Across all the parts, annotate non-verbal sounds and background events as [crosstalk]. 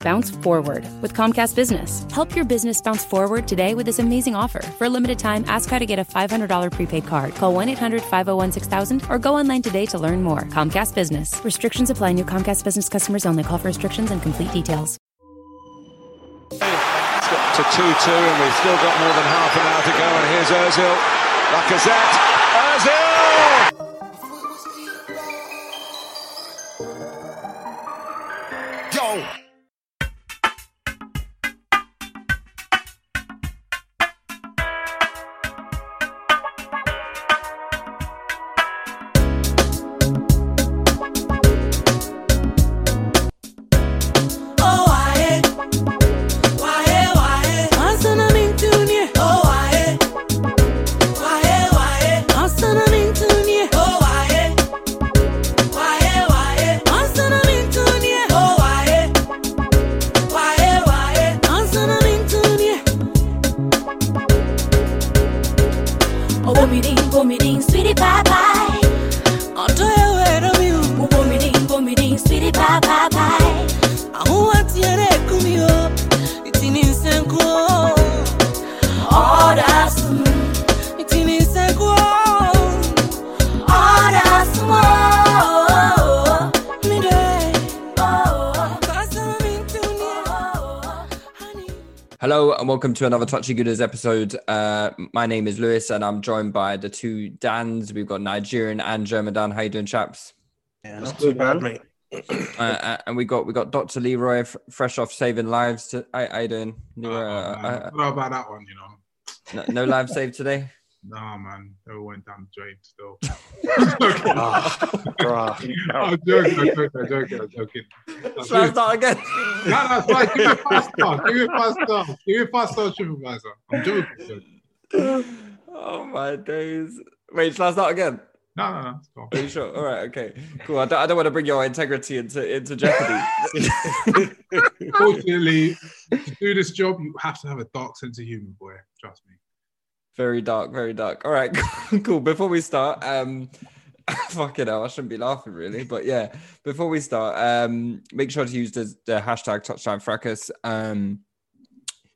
Bounce forward with Comcast Business. Help your business bounce forward today with this amazing offer. For a limited time, ask how to get a $500 prepaid card. Call 1 800 501 6000 or go online today to learn more. Comcast Business. Restrictions apply. New Comcast Business customers only. Call for restrictions and complete details. To 2 2, and we've still got more than half an hour to go. And here's Ozil. Lacazette. Ozil! Welcome to another Touchy Gooners episode. Uh, my name is Lewis and I'm joined by the two Dans. We've got Nigerian and German Dan. How you doing, chaps? Yeah, not too bad, mate. Uh, [clears throat] [clears throat] uh, and we got we got Dr. Leroy, f- fresh off saving lives. To, how, how you doing, Leroy? Oh, Uh, man. uh, I don't know about that one, you know. no, no live save today. [laughs] Nah, man, they went down the drain still. [laughs] Ah, bruh. I'm joking, I'm joking, I'm joking, I'm joking. That's Shall I it. start again? No, no, it's fine. Give me a five star. Give me a five star. Give me a five star supervisor. I'm joking. joking. oh my days! Wait, shall I start again? No, no, no. It's cool. Are you sure? All right, okay, cool. I don't, I don't want to bring your integrity into into jeopardy. [laughs] Fortunately, to do this job, you have to have a dark sense of humor, boy. Trust me. Very dark, very dark. All right, [laughs] cool. Before we start, um, [laughs] fucking hell, I shouldn't be laughing really, but yeah. Before we start, um, make sure to use the, the hashtag Touchline Fracas. Um,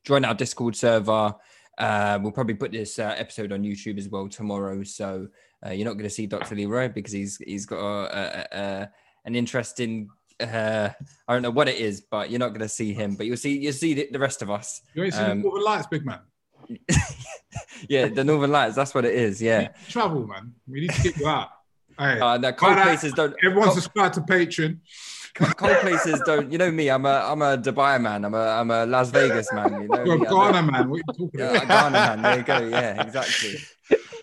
join our Discord server. Uh, we'll probably put this uh, episode on YouTube as well tomorrow, so uh, you're not going to see Dr. Leroy because he's he's got a, a, a, an interesting. Uh, I don't know what it is, but you're not going to see him. But you'll see you'll see the, rest of us. You ain't seen Um, the Lights, big man. [laughs] Yeah, the Northern Lights. That's what it is. Yeah. travel, man. We need to get you out. Hey, Uh, no, cold uh, places don't. everyone cold, subscribe to Patreon. cold places don't. You know me. I'm a I'm a Dubai man. I'm a I'm a Las Vegas man. You know You're a me. I don't- Ghana man. What are you talking about? Ghana man. There you go. Yeah, exactly.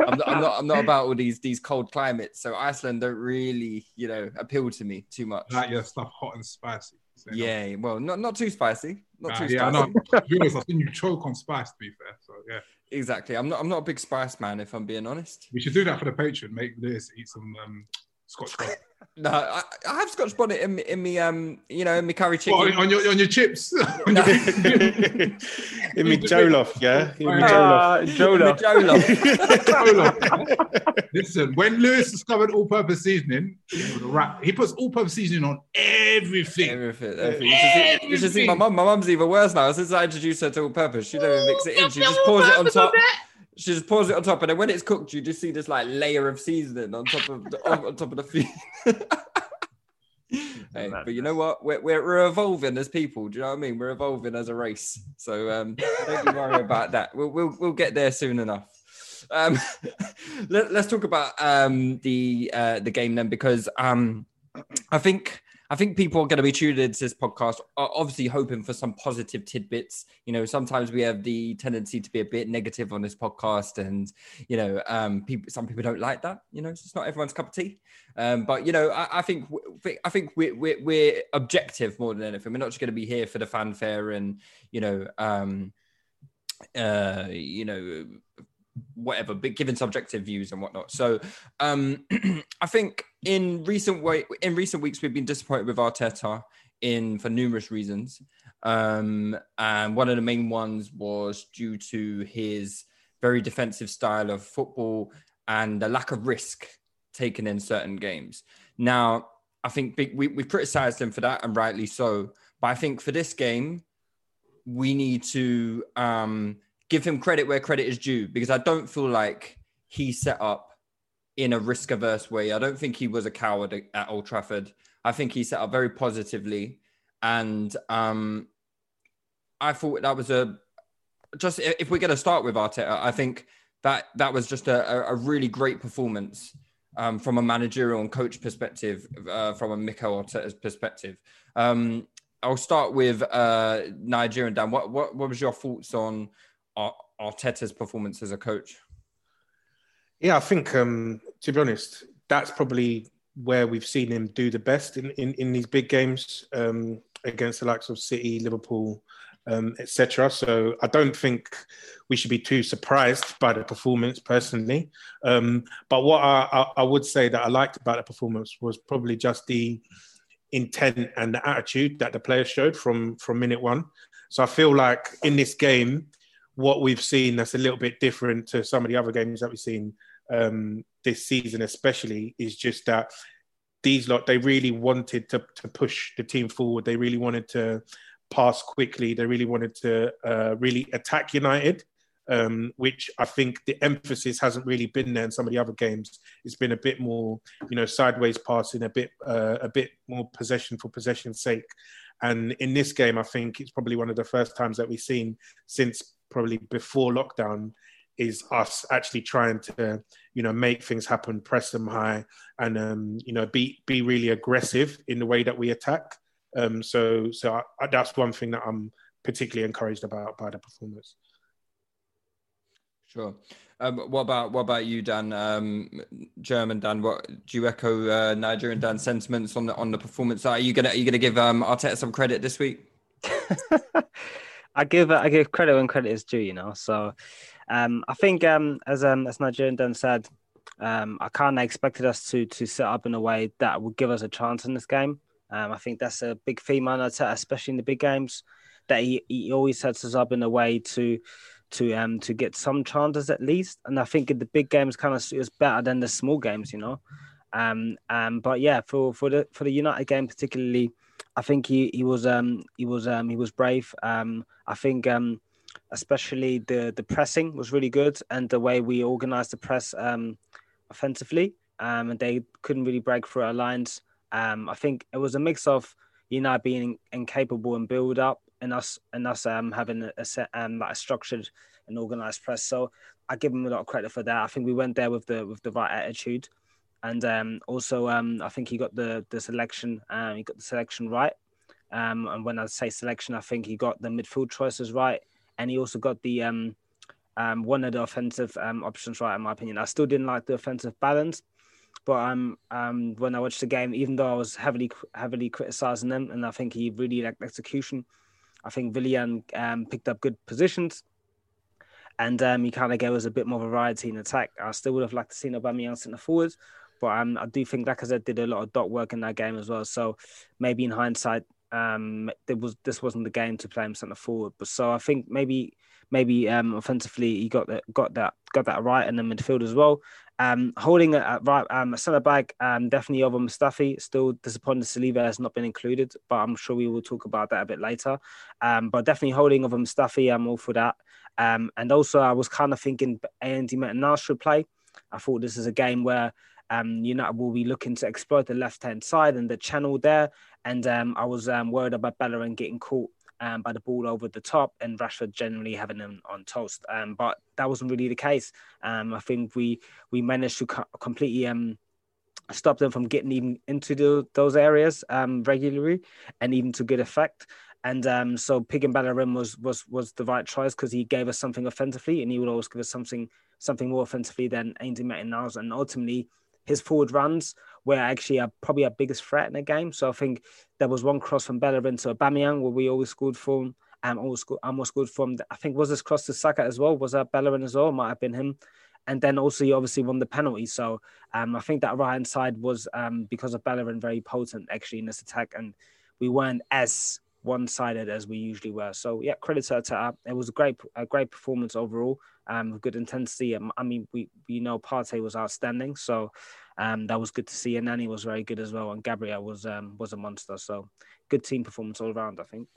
I'm not, I'm not. I'm not about all these these cold climates. So Iceland don't really, you know, appeal to me too much. Like your stuff hot and spicy. So, Yeah. Well, not not too spicy. Not too yeah, I spicy. know. To be honest, I've seen [laughs] you choke on spice, to be fair. So, yeah. Exactly. I'm not. I'm not a big spice man. If I'm being honest. We should do that for the Patreon. Make this eat some um, Scotch [laughs] bonnet. No, I, I have Scotch bonnet in me, in me, um, you know, in me curry chicken. What, on your on your chips. [laughs] [laughs] In me Jollof, yeah. In me Ah, Jollof. Jolo. Listen, when Lewis discovered all-purpose seasoning, he would wrap- he puts all-purpose seasoning on everything. Everything, everything. You should see, you should see my mum. My mum's even worse now. Since I introduced her to all purpose, she don't even mix it in. She just pours it on top. She just pours it on top, and then when it's cooked, you just see this like layer of seasoning on top of the, on, on top of the food. [laughs] hey, but you know what? We're, we're we're evolving as people. Do you know what I mean? We're evolving as a race. So um, don't you worry about that. We'll we'll we'll get there soon enough. Um, [laughs] let, us talk about um, the uh, the game then, because um, I think I think people are going to be tuned into this podcast, obviously hoping for some positive tidbits. You know, sometimes we have the tendency to be a bit negative on this podcast, and you know, um, people some people don't like that. You know, it's not everyone's cup of tea. Um, but you know, I, I think I think we're, we're we're objective more than anything. We're not just going to be here for the fanfare and you know, um, uh, you know, whatever, but given subjective views and whatnot. So um, [clears throat] I think in recent way in recent weeks we've been disappointed with Arteta in for numerous reasons. Um, and one of the main ones was due to his very defensive style of football and the lack of risk taken in certain games. Now, I think big, we, we criticized him for that, and rightly so. But I think for this game, we need to um, give him credit where credit is due because I don't feel like he set up in a risk averse way. I don't think he was a coward at Old Trafford. I think he set up very positively. And um, I thought that was a just if we're going to start with Arteta, I think that that was just a, a- really great performance um, from a managerial and coach perspective, uh, from a Mikel Arteta's perspective. Um, I'll start with uh, Nigerian Dan. What, what what was your thoughts on Arteta's performance as a coach? Yeah, I think um, to be honest, that's probably where we've seen him do the best in, in, in these big games um, against the likes of City, Liverpool, um, etc. So I don't think we should be too surprised by the performance personally. Um, but what I, I, I would say that I liked about the performance was probably just the intent and the attitude that the players showed from from minute one. So I feel like in this game, what we've seen that's a little bit different to some of the other games that we've seen um, this season, especially, is just that these lot they really wanted to to push the team forward. They really wanted to pass quickly. They really wanted to uh, really attack United. Um, which I think the emphasis hasn't really been there in some of the other games. It's been a bit more, you know, sideways passing, a bit, uh, a bit more possession for possession's sake. And in this game, I think it's probably one of the first times that we've seen since probably before lockdown is us actually trying to, you know, make things happen, press them high, and um, you know, be be really aggressive in the way that we attack. Um, so, so I, that's one thing that I'm particularly encouraged about by the performance. Sure. Um, what about what about you, Dan? Um, German Dan, what do you echo uh, Nigerian Dan's sentiments on the on the performance? Are you gonna are you gonna give um, Arteta some credit this week? [laughs] I give I give credit when credit is due, you know. So um, I think um, as um, as Nigerian Dan said, um, I kind of expected us to to set up in a way that would give us a chance in this game. Um, I think that's a big theme on Arteta, especially in the big games, that he, he always sets us up in a way to to um to get some chances at least. And I think in the big games kind of suit us better than the small games, you know. Um, um, but yeah, for for the for the United game particularly, I think he he was um he was um he was brave. Um, I think um especially the the pressing was really good and the way we organized the press um offensively. Um, and they couldn't really break through our lines. Um, I think it was a mix of United being incapable and build up and us and us um having a, a set um like a structured and organized press. So I give him a lot of credit for that. I think we went there with the with the right attitude. And um, also, um, I think he got the the selection. Um, he got the selection right. Um, and when I say selection, I think he got the midfield choices right, and he also got the um, um, one of the offensive options right, in my opinion. I still didn't like the offensive balance, but um, when I watched the game, even though I was heavily heavily criticizing them, and I think he really lacked execution, I think Willian picked up good positions, and um, he kind of gave us a bit more variety in attack. I still would have liked to see Aubameyang centre forward, but um, I do think Lacazette did a lot of dot work in that game as well. So maybe in hindsight, um, there was this wasn't the game to play him centre forward. But so I think maybe maybe um, offensively he got that got that got that right in the midfield as well. Um, holding a, right um, centre back, um, definitely over Mustafi. Still disappointed Saliba has not been included, but I'm sure we will talk about that a bit later. Um, but definitely holding over Mustafi, I'm all for that. Um, and also, I was kind of thinking Andy Martinez should play. I thought this is a game where um, United will be looking to exploit the left hand side and the channel there. And um, I was um, worried about Bellerin getting caught um, by the ball over the top and Rashford generally having him on toast. Um, but that wasn't really the case. Um, I think we we managed to co- completely um, stop them from getting even into the, those areas um, regularly and even to good effect. And um, so picking Bellerin was was was the right choice because he gave us something offensively, and he would always give us something something more offensively than Ainsley Maitland-Niles. And ultimately, his forward runs were actually probably our biggest threat in the game. So I think there was one cross from Bellerin to Aubameyang where we always scored from. Um, always scored, almost scored from. I think was this cross to Saka as well. Was that Bellerin as well? Might have been him. And then also he obviously won the penalty. So um, I think that right hand side was um, because of Bellerin very potent actually in this attack, and we weren't as one-sided as we usually were. So yeah, credit to. It was a great, a great performance overall. Um, good intensity. Um, I mean, we we know Partey was outstanding, so um, that was good to see. And Nani was very good as well, and Gabriel was um was a monster. So good team performance all around. I think.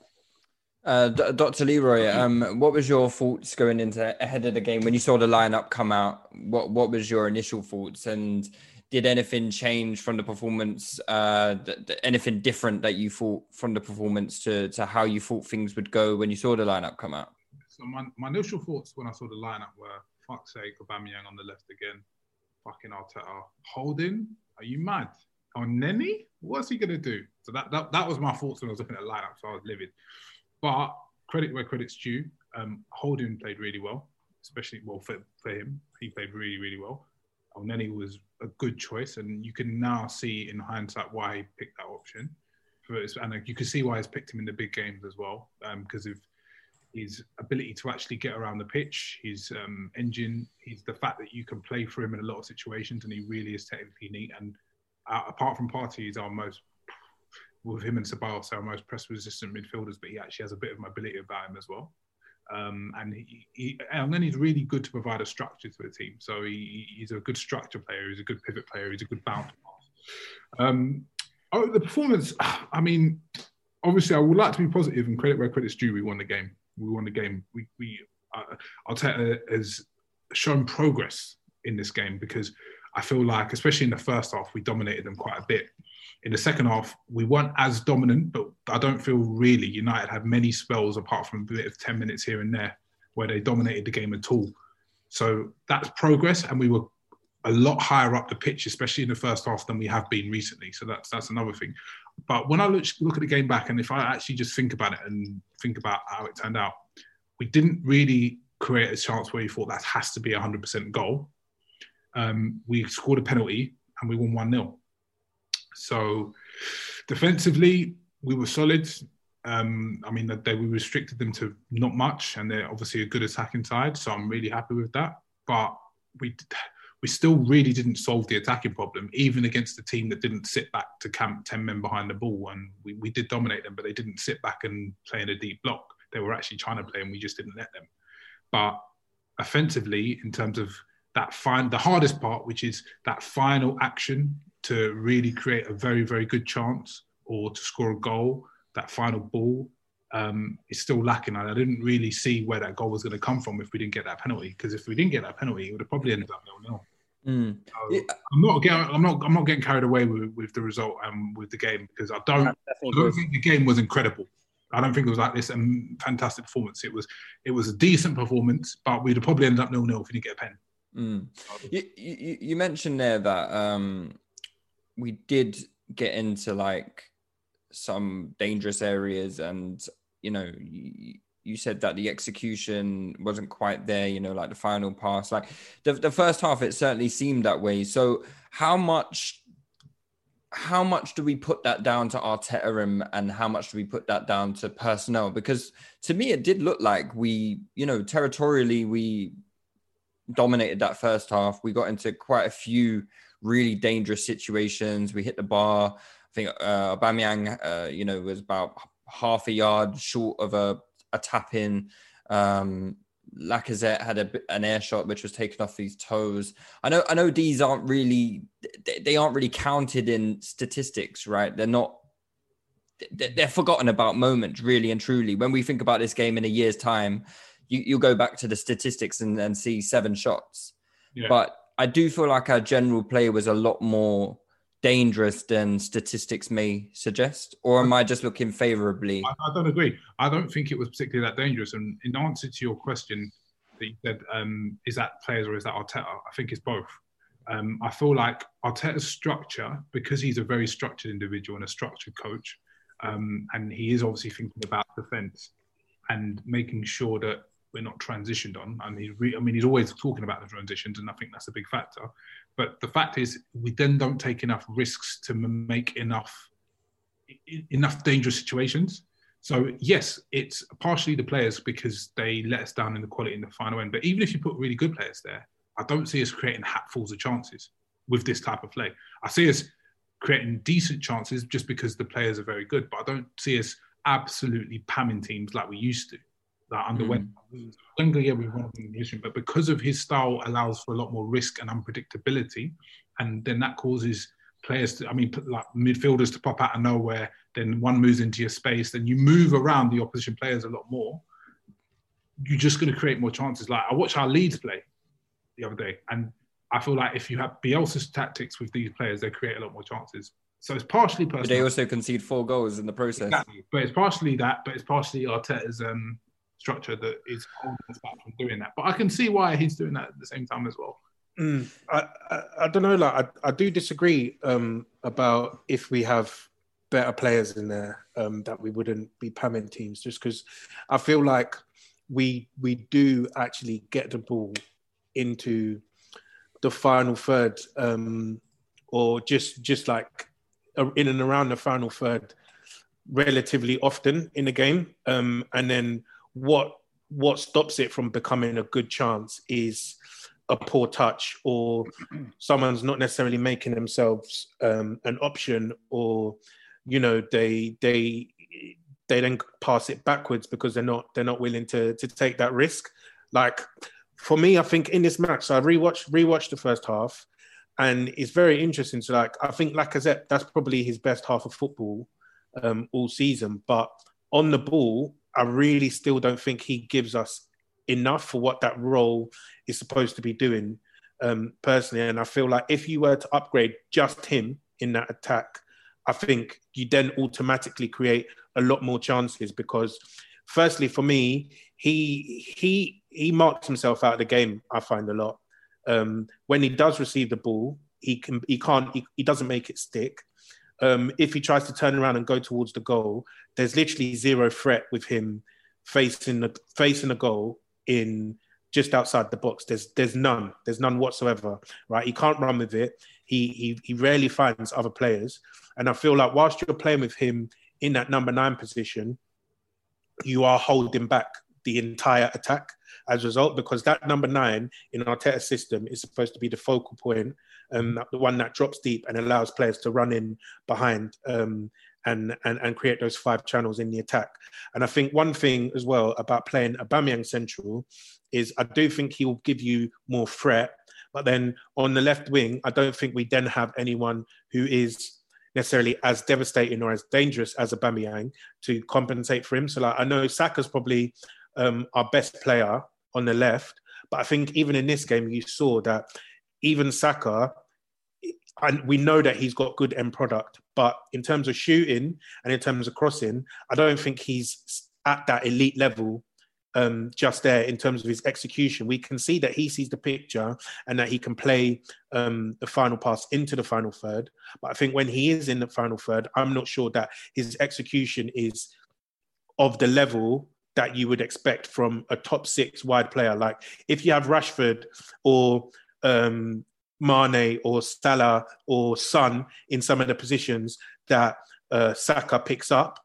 Uh, Dr. Leroy, um, what was your thoughts going into ahead of the game when you saw the lineup come out? What what was your initial thoughts, and did anything change from the performance? Uh, th- th- anything different that you thought from the performance to to how you thought things would go when you saw the lineup come out? So my, my initial thoughts when I saw the lineup were, fuck's sake, Aubameyang on the left again. Fucking Arteta. Holding? Are you mad? Elneny? What's he gonna do? So that, that that was my thoughts when I was looking at the lineup. So I was livid. But credit where credit's due. Um, Holding played really well, especially well for, for him. He played really really well. Nenny was a good choice, and you can now see in hindsight why he picked that option. And you can see why he's picked him in the big games as well, because um, of his ability to actually get around the pitch, his um, engine, he's the fact that you can play for him in a lot of situations, and he really is technically neat. And uh, apart from Partey, he's our most with him and so our most press resistant midfielders, but he actually has a bit of mobility about him as well. Um, and he, he, and then he's really good to provide a structure to the team. So he, he's a good structure player. He's a good pivot player. He's a good bounce pass. Um, oh, the performance. [sighs] I mean, obviously, I would like to be positive and credit where credit's due. We won the game. We won the game. We, we uh, Arteta has shown progress in this game because I feel like, especially in the first half, we dominated them quite a bit. In the second half, we weren't as dominant, but I don't feel really United had many spells apart from a bit of 10 minutes here and there where they dominated the game at all. So that's progress, and we were a lot higher up the pitch, especially in the first half, than we have been recently. So that's that's another thing. But when I look, look at the game back, and if I actually just think about it and think about how it turned out, we didn't really create a chance where you thought that has to be a 100% goal. Um, we scored a penalty and we won 1 0. So defensively, we were solid. Um, I mean, they, we restricted them to not much, and they're obviously a good attacking side. So I'm really happy with that. But we we still really didn't solve the attacking problem, even against a team that didn't sit back to camp 10 men behind the ball. And we, we did dominate them, but they didn't sit back and play in a deep block. They were actually trying to play, and we just didn't let them. But offensively, in terms of that fine, the hardest part, which is that final action to really create a very, very good chance or to score a goal, that final ball um, is still lacking. And I didn't really see where that goal was going to come from if we didn't get that penalty. Because if we didn't get that penalty, it would have probably ended up nil nil. Mm. So I'm not getting I'm not I'm not getting carried away with, with the result and with the game because I don't I don't think the game was incredible. I don't think it was like this um, fantastic performance. It was it was a decent performance, but we'd have probably ended up nil nil if we didn't get a pen. Mm. You, you, you mentioned there that um, we did get into like some dangerous areas, and you know you, you said that the execution wasn't quite there, you know, like the final pass. Like the, the first half, it certainly seemed that way. So how much how much do we put that down to Arteta and, and how much do we put that down to personnel? Because to me, it did look like we, you know, territorially we dominated that first half. We got into quite a few really dangerous situations. We hit the bar. I think uh, Aubameyang, uh, you know, was about half a yard short of a, a tap in. Um, Lacazette had a, an air shot which was taken off his toes. I know, I know these aren't really, they, aren't really counted in statistics, right? They're not they're forgotten about moments really and truly when we think about this game in a year's time you, you'll go back to the statistics and, and see seven shots Yeah. but i do feel like our general play was a lot more dangerous than statistics may suggest or am i just looking favorably I, I don't agree. I don't think it was particularly that dangerous. And in answer to your question, that you said, um, is that players or is that Arteta? I think it's both. Um, I feel like Arteta's structure, because he's a very structured individual and a structured coach, um, and he is obviously thinking about defence and making sure that we're not transitioned on. And he, re- I mean, he's always talking about the transitions, and I think that's a big factor. But the fact is, we then don't take enough risks to make enough enough dangerous situations. So yes, it's partially the players because they let us down in the quality in the final end. But even if you put really good players there, I don't see us creating hatfuls of chances with this type of play. I see us creating decent chances just because the players are very good, but I don't see us absolutely pamming teams like we used to. Like under Wenger, Wenger, yeah, we won the position, but because of his style, allows for a lot more risk and unpredictability, and then that causes players to, I mean, like midfielders to pop out of nowhere. Then one moves into your space, then you move around the opposition players a lot more. You're just going to create more chances. Like I watched our Leeds play the other day, and I feel like if you have Bielsa's tactics with these players, they create a lot more chances. So it's partially but personal. they also concede four goals in the process Exactly. But it's partially that, but it's partially Arteta's um, structure that is holding us back from doing that. But I can see why he's doing that at the same time as well. Mm, I, I I don't know. Like I, I do disagree um, about if we have better players in there um, that we wouldn't be pamming teams. Just because I feel like we we do actually get the ball into the final third, um, or just just like in and around the final third, relatively often in the game. Um, and then what what stops it from becoming a good chance is a poor touch or [clears throat] someone's not necessarily making themselves um, an option or you know they they they then pass it backwards because they're not they're not willing to to take that risk. Like for me i think in this match so i rewatched rewatched the first half and it's very interesting. So like i think lacazette that's probably his best half of football um, all season. But on the ball i really still don't think he gives us enough for what that role is supposed to be doing um, personally. And I feel like if you were to upgrade just him in that attack, I think you then automatically create a lot more chances because, firstly, for me, he he he marks himself out of the game. I find a lot um, when he does receive the ball, he can he can't he, he doesn't make it stick. Um, if he tries to turn around and go towards the goal, there's literally zero threat with him facing the facing the goal in just outside the box. There's there's none. There's none whatsoever. Right? He can't run with it. He he he rarely finds other players. And I feel like whilst you're playing with him in that number nine position, you are holding back the entire attack as a result because that number nine in Arteta's system is supposed to be the focal point, um, the one that drops deep and allows players to run in behind um, and, and and create those five channels in the attack. And I think one thing as well about playing Aubameyang central is I do think he will give you more threat, but then on the left wing, I don't think we then have anyone who is necessarily as devastating or as dangerous as Aubameyang to compensate for him. So like I know Saka's probably um, our best player on the left, but I think even in this game you saw that even Saka, and we know that he's got good end product, but in terms of shooting and in terms of crossing, I don't think he's at that elite level um, just there in terms of his execution. We can see that he sees the picture and that he can play um, the final pass into the final third. But I think when he is in the final third, I'm not sure that his execution is of the level that you would expect from a top six wide player. Like if you have Rashford or um, Mane or Salah or Son in some of the positions that uh, Saka picks up,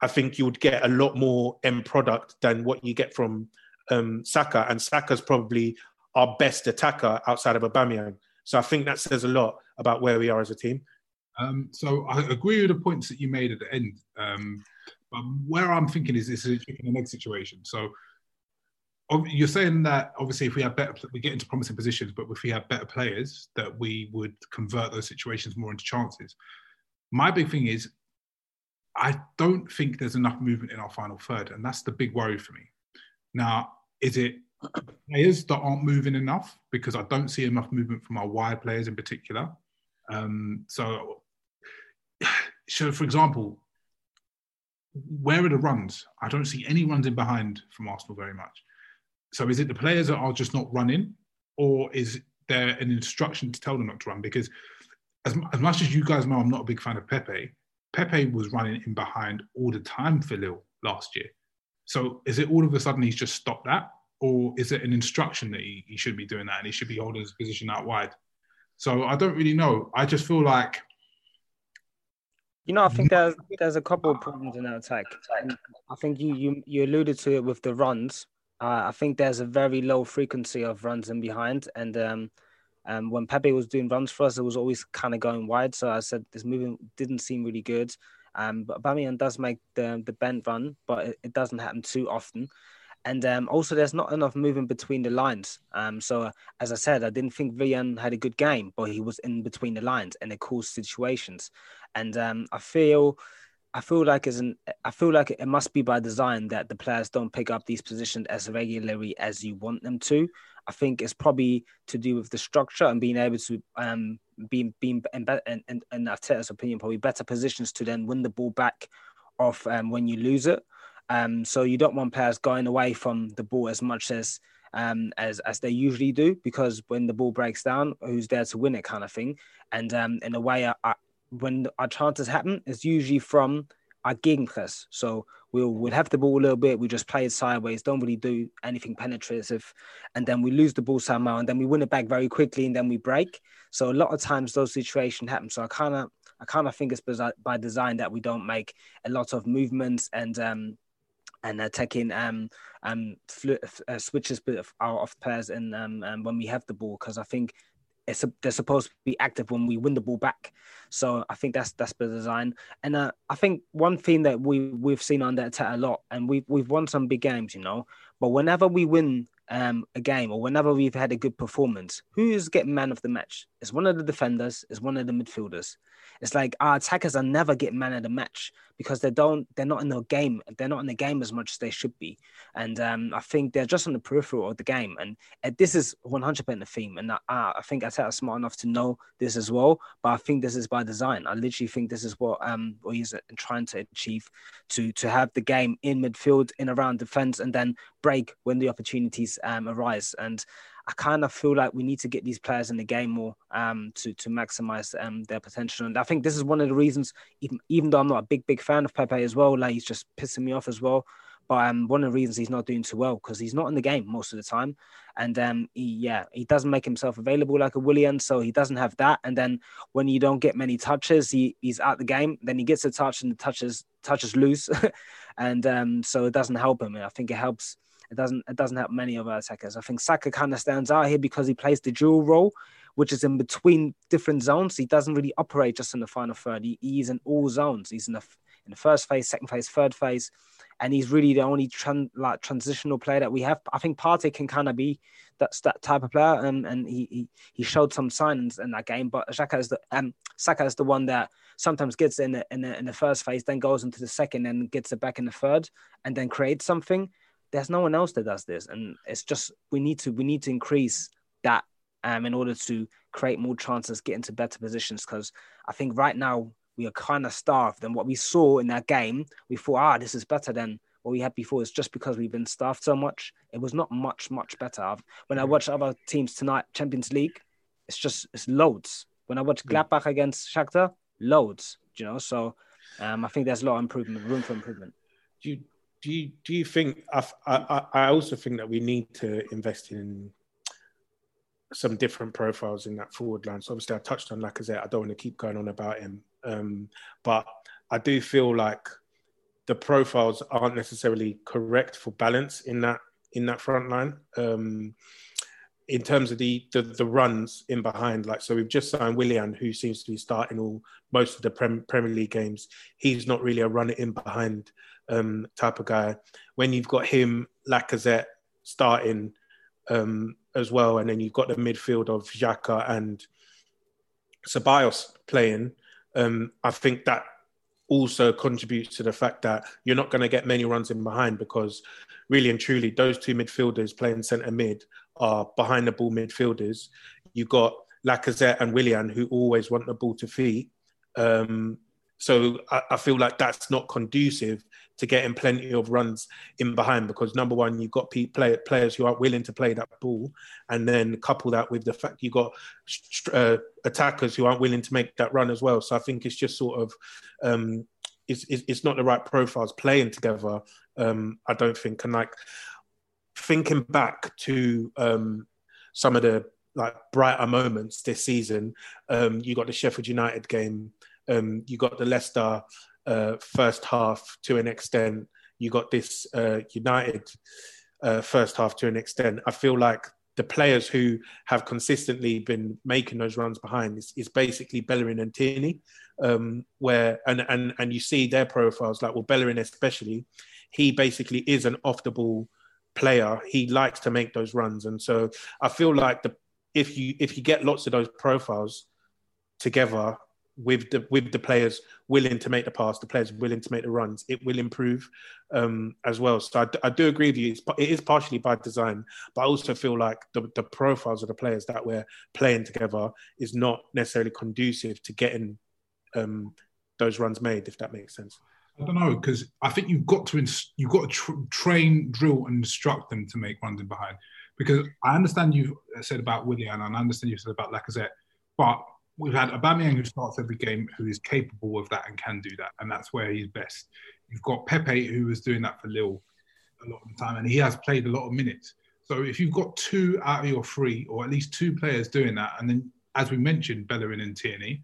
I think you would get a lot more end product than what you get from um, Saka. And Saka's probably our best attacker outside of Aubameyang. So I think that says a lot about where we are as a team. Um, so I agree with the points that you made at the end. Um, but where I'm thinking is this is a chicken and egg situation. So you're saying that obviously if we have better, we get into promising positions, but if we have better players, that we would convert those situations more into chances. My big thing is, I don't think there's enough movement in our final third, and that's the big worry for me. Now, is it players that aren't moving enough? Because I don't see enough movement from our wide players in particular. Um, so, [sighs] so for example, where are the runs? I don't see any runs in behind from Arsenal very much. So is it the players that are just not running, or is there an instruction to tell them not to run? Because as, as much as you guys know, I'm not a big fan of Pepe. Pepe was running in behind all the time for Lille last year. So is it all of a sudden he's just stopped that, or is it an instruction that he, he should be doing that and he should be holding his position out wide? So I don't really know. I just feel like You know, I think mm-hmm. there's there's a couple of problems in that attack. I think you you you alluded to it with the runs. Uh, I think there's a very low frequency of runs in behind, and um, um, when Pepe was doing runs for us, it was always kind of going wide. So I said this movement didn't seem really good. Um, but Aubameyang does make the the bend run, but it, it doesn't happen too often. And um, also, there's not enough movement between the lines. Um, so, uh, as I said, I didn't think Willian had a good game, but he was in between the lines and it caused situations. And um, I feel, I feel like as an, I feel like it must be by design that the players don't pick up these positions as regularly as you want them to. I think it's probably to do with the structure and being able to um, be being in, and in, Arteta's opinion probably better positions to then win the ball back off um, when you lose it. Um, so you don't want players going away from the ball as much as um, as as they usually do, because when the ball breaks down, who's there to win it, kind of thing. And um, in a way, I, when our chances happen, it's usually from our gegenpress. So we'll we'll have the ball a little bit, we just play it sideways, don't really do anything penetrative, and then we lose the ball somehow, and then we win it back very quickly, and then we break. So a lot of times those situations happen. So I kind of I kind of think it's by- design that we don't make a lot of movements and um and uh, taking um um fl- uh, switches off players and um, um when we have the ball because I think it's a, they're supposed to be active when we win the ball back. So I think that's that's the design. And uh, I think one thing that we we've seen that attack a lot, and we've we've won some big games, you know. But whenever we win um, a game or whenever we've had a good performance, who is getting man of the match? It's one of the defenders. It's one of the midfielders. It's like our attackers are never getting man of the match because they don't. They're not in the game. They're not in the game as much as they should be. And um, I think they're just on the peripheral of the game. And uh, this is 100% the theme. And I uh, I think Arteta's smart enough to know this as well. But I think this is by design. I literally think this is what um what he's uh, trying to achieve to to have the game in midfield, in around defense, and then break when the opportunities um, arise. And I kind of feel like we need to get these players in the game more um, to to maximize um, their potential. And I think this is one of the reasons, even even though I'm not a big big fan of Pepe as well, like he's just pissing me off as well. But um, one of the reasons he's not doing too well because he's not in the game most of the time, and um, he, yeah, he doesn't make himself available like a Willian, so he doesn't have that. And then when you don't get many touches, he, he's out the game. Then he gets a touch and the touches touches loose, [laughs] and um, so it doesn't help him. And I think it helps. It doesn't. It doesn't help many of our attackers. I think Saka kind of stands out here because he plays the dual role, which is in between different zones. He doesn't really operate just in the final third. He, he's in all zones. He's in the in the first phase, second phase, third phase, and he's really the only tran- like transitional player that we have. I think Partey can kind of be that, that type of player, and and he, he he showed some signs in that game. But Xhaka is the um Saka is the one that sometimes gets in the, in the in the first phase, then goes into the second, and gets it back in the third, and then creates something. There's no one else that does this, and it's just we need to we need to increase that um in order to create more chances, get into better positions. Because I think right now we are kind of starved, and what we saw in that game, we thought, ah, this is better than what we had before. It's just because we've been starved so much. It was not much much better. When I watch other teams tonight, Champions League, it's just it's loads. When I watch Gladbach against Shakhtar, loads. You know, so um, I think there's a lot of improvement, room for improvement. Do you do you do you think? I, I I also think that we need to invest in some different profiles in that forward line. So obviously, I touched on Lacazette. I don't want to keep going on about him, um, but I do feel like the profiles aren't necessarily correct for balance in that in that front line. Um, in terms of the, the the runs in behind, like so, we've just signed Willian, who seems to be starting all most of the Prem, Premier League games. He's not really a runner in behind um, type of guy. When you've got him, Lacazette starting um, as well, and then you've got the midfield of Xhaka and Ceballos playing. Um, I think that also contributes to the fact that you're not going to get many runs in behind because really and truly those two midfielders playing centre mid are behind the ball midfielders. You've got Lacazette and Willian who always want the ball to feet. Um, so I, I, feel like that's not conducive to getting plenty of runs in behind because number one, you've got play, players who aren't willing to play that ball, and then couple that with the fact you've got uh, attackers who aren't willing to make that run as well. So I think it's just sort of um, it's, it's not the right profiles playing together. Um, I don't think, and like thinking back to um, some of the like brighter moments this season, um, you got the Sheffield United game, um, you got the Leicester uh, first half to an extent, you got this uh, United uh, first half to an extent. I feel like the players who have consistently been making those runs behind is, is basically Bellerin and Tierney, um, where and and and you see their profiles like well Bellerin especially, he basically is an off the ball player. He likes to make those runs, and so I feel like the if you if you get lots of those profiles together with the with the players willing to make the pass, the players willing to make the runs, it will improve um, as well. So I, I, do agree with you. It's, it is partially by design, but I also feel like the, the profiles of the players that we're playing together is not necessarily conducive to getting um, those runs made. If that makes sense. I don't know because I think you've got to ins- you've got to tr- train, drill, and instruct them to make runs in behind. Because I understand you've said about Willian and I understand you said about Lacazette, but we've had Aubameyang who starts every game, who is capable of that and can do that, and that's where he's best. You've got Pepe who was doing that for Lille a lot of the time, and he has played a lot of minutes. So if you've got two out of your three, or at least two players doing that, and then as we mentioned, Bellerin and Tierney,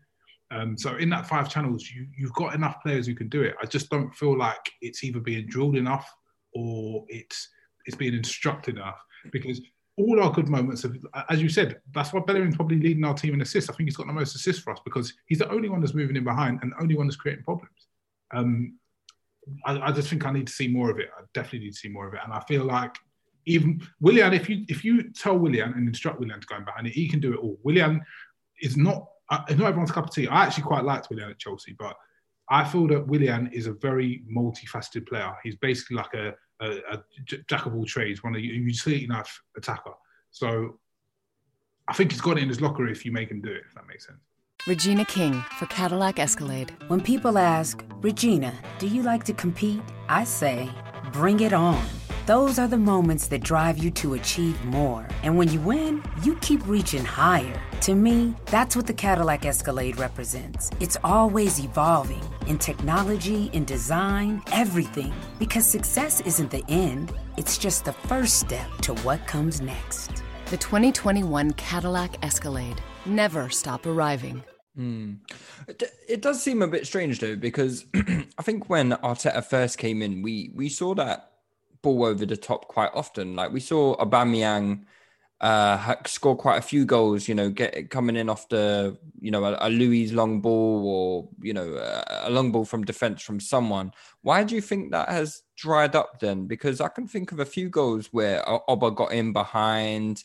um, so in that five channels, you, you've got enough players who can do it. I just don't feel like it's either being drilled enough or it's it's being instructed enough because all our good moments, have, as you said, that's why Bellerin's probably leading our team in assists. I think he's got the most assists for us because he's the only one that's moving in behind and the only one that's creating problems. Um, I, I, just think I need to see more of it. I definitely need to see more of it, and I feel like even Willian, if you if you tell Willian and instruct Willian to go in behind it, he can do it all. Willian is not it's not everyone's a cup of tea. I actually quite liked Willian at Chelsea, but I feel that Willian is a very multifaceted player. He's basically like a a, a jack of all trades, one of you utility knife attacker. So I think he's got it in his locker if you make him do it, if that makes sense. Regina King for Cadillac Escalade. When people ask, Regina, do you like to compete? I say, bring it on. Those are the moments that drive you to achieve more. And when you win, you keep reaching higher. To me, that's what the Cadillac Escalade represents. It's always evolving in technology, in design, everything. Because success isn't the end, it's just the first step to what comes next. The 2021 Cadillac Escalade. Never stop arriving. Mm. It does seem a bit strange though, because [clears throat] I think when Arteta first came in, we we saw that ball over the top quite often. Like we saw Aubameyang uh, score quite a few goals. You know, get coming in off the you know a, a Luiz long ball or you know a, a long ball from defense from someone. Why do you think that has dried up then? Because I can think of a few goals where Oba got in behind.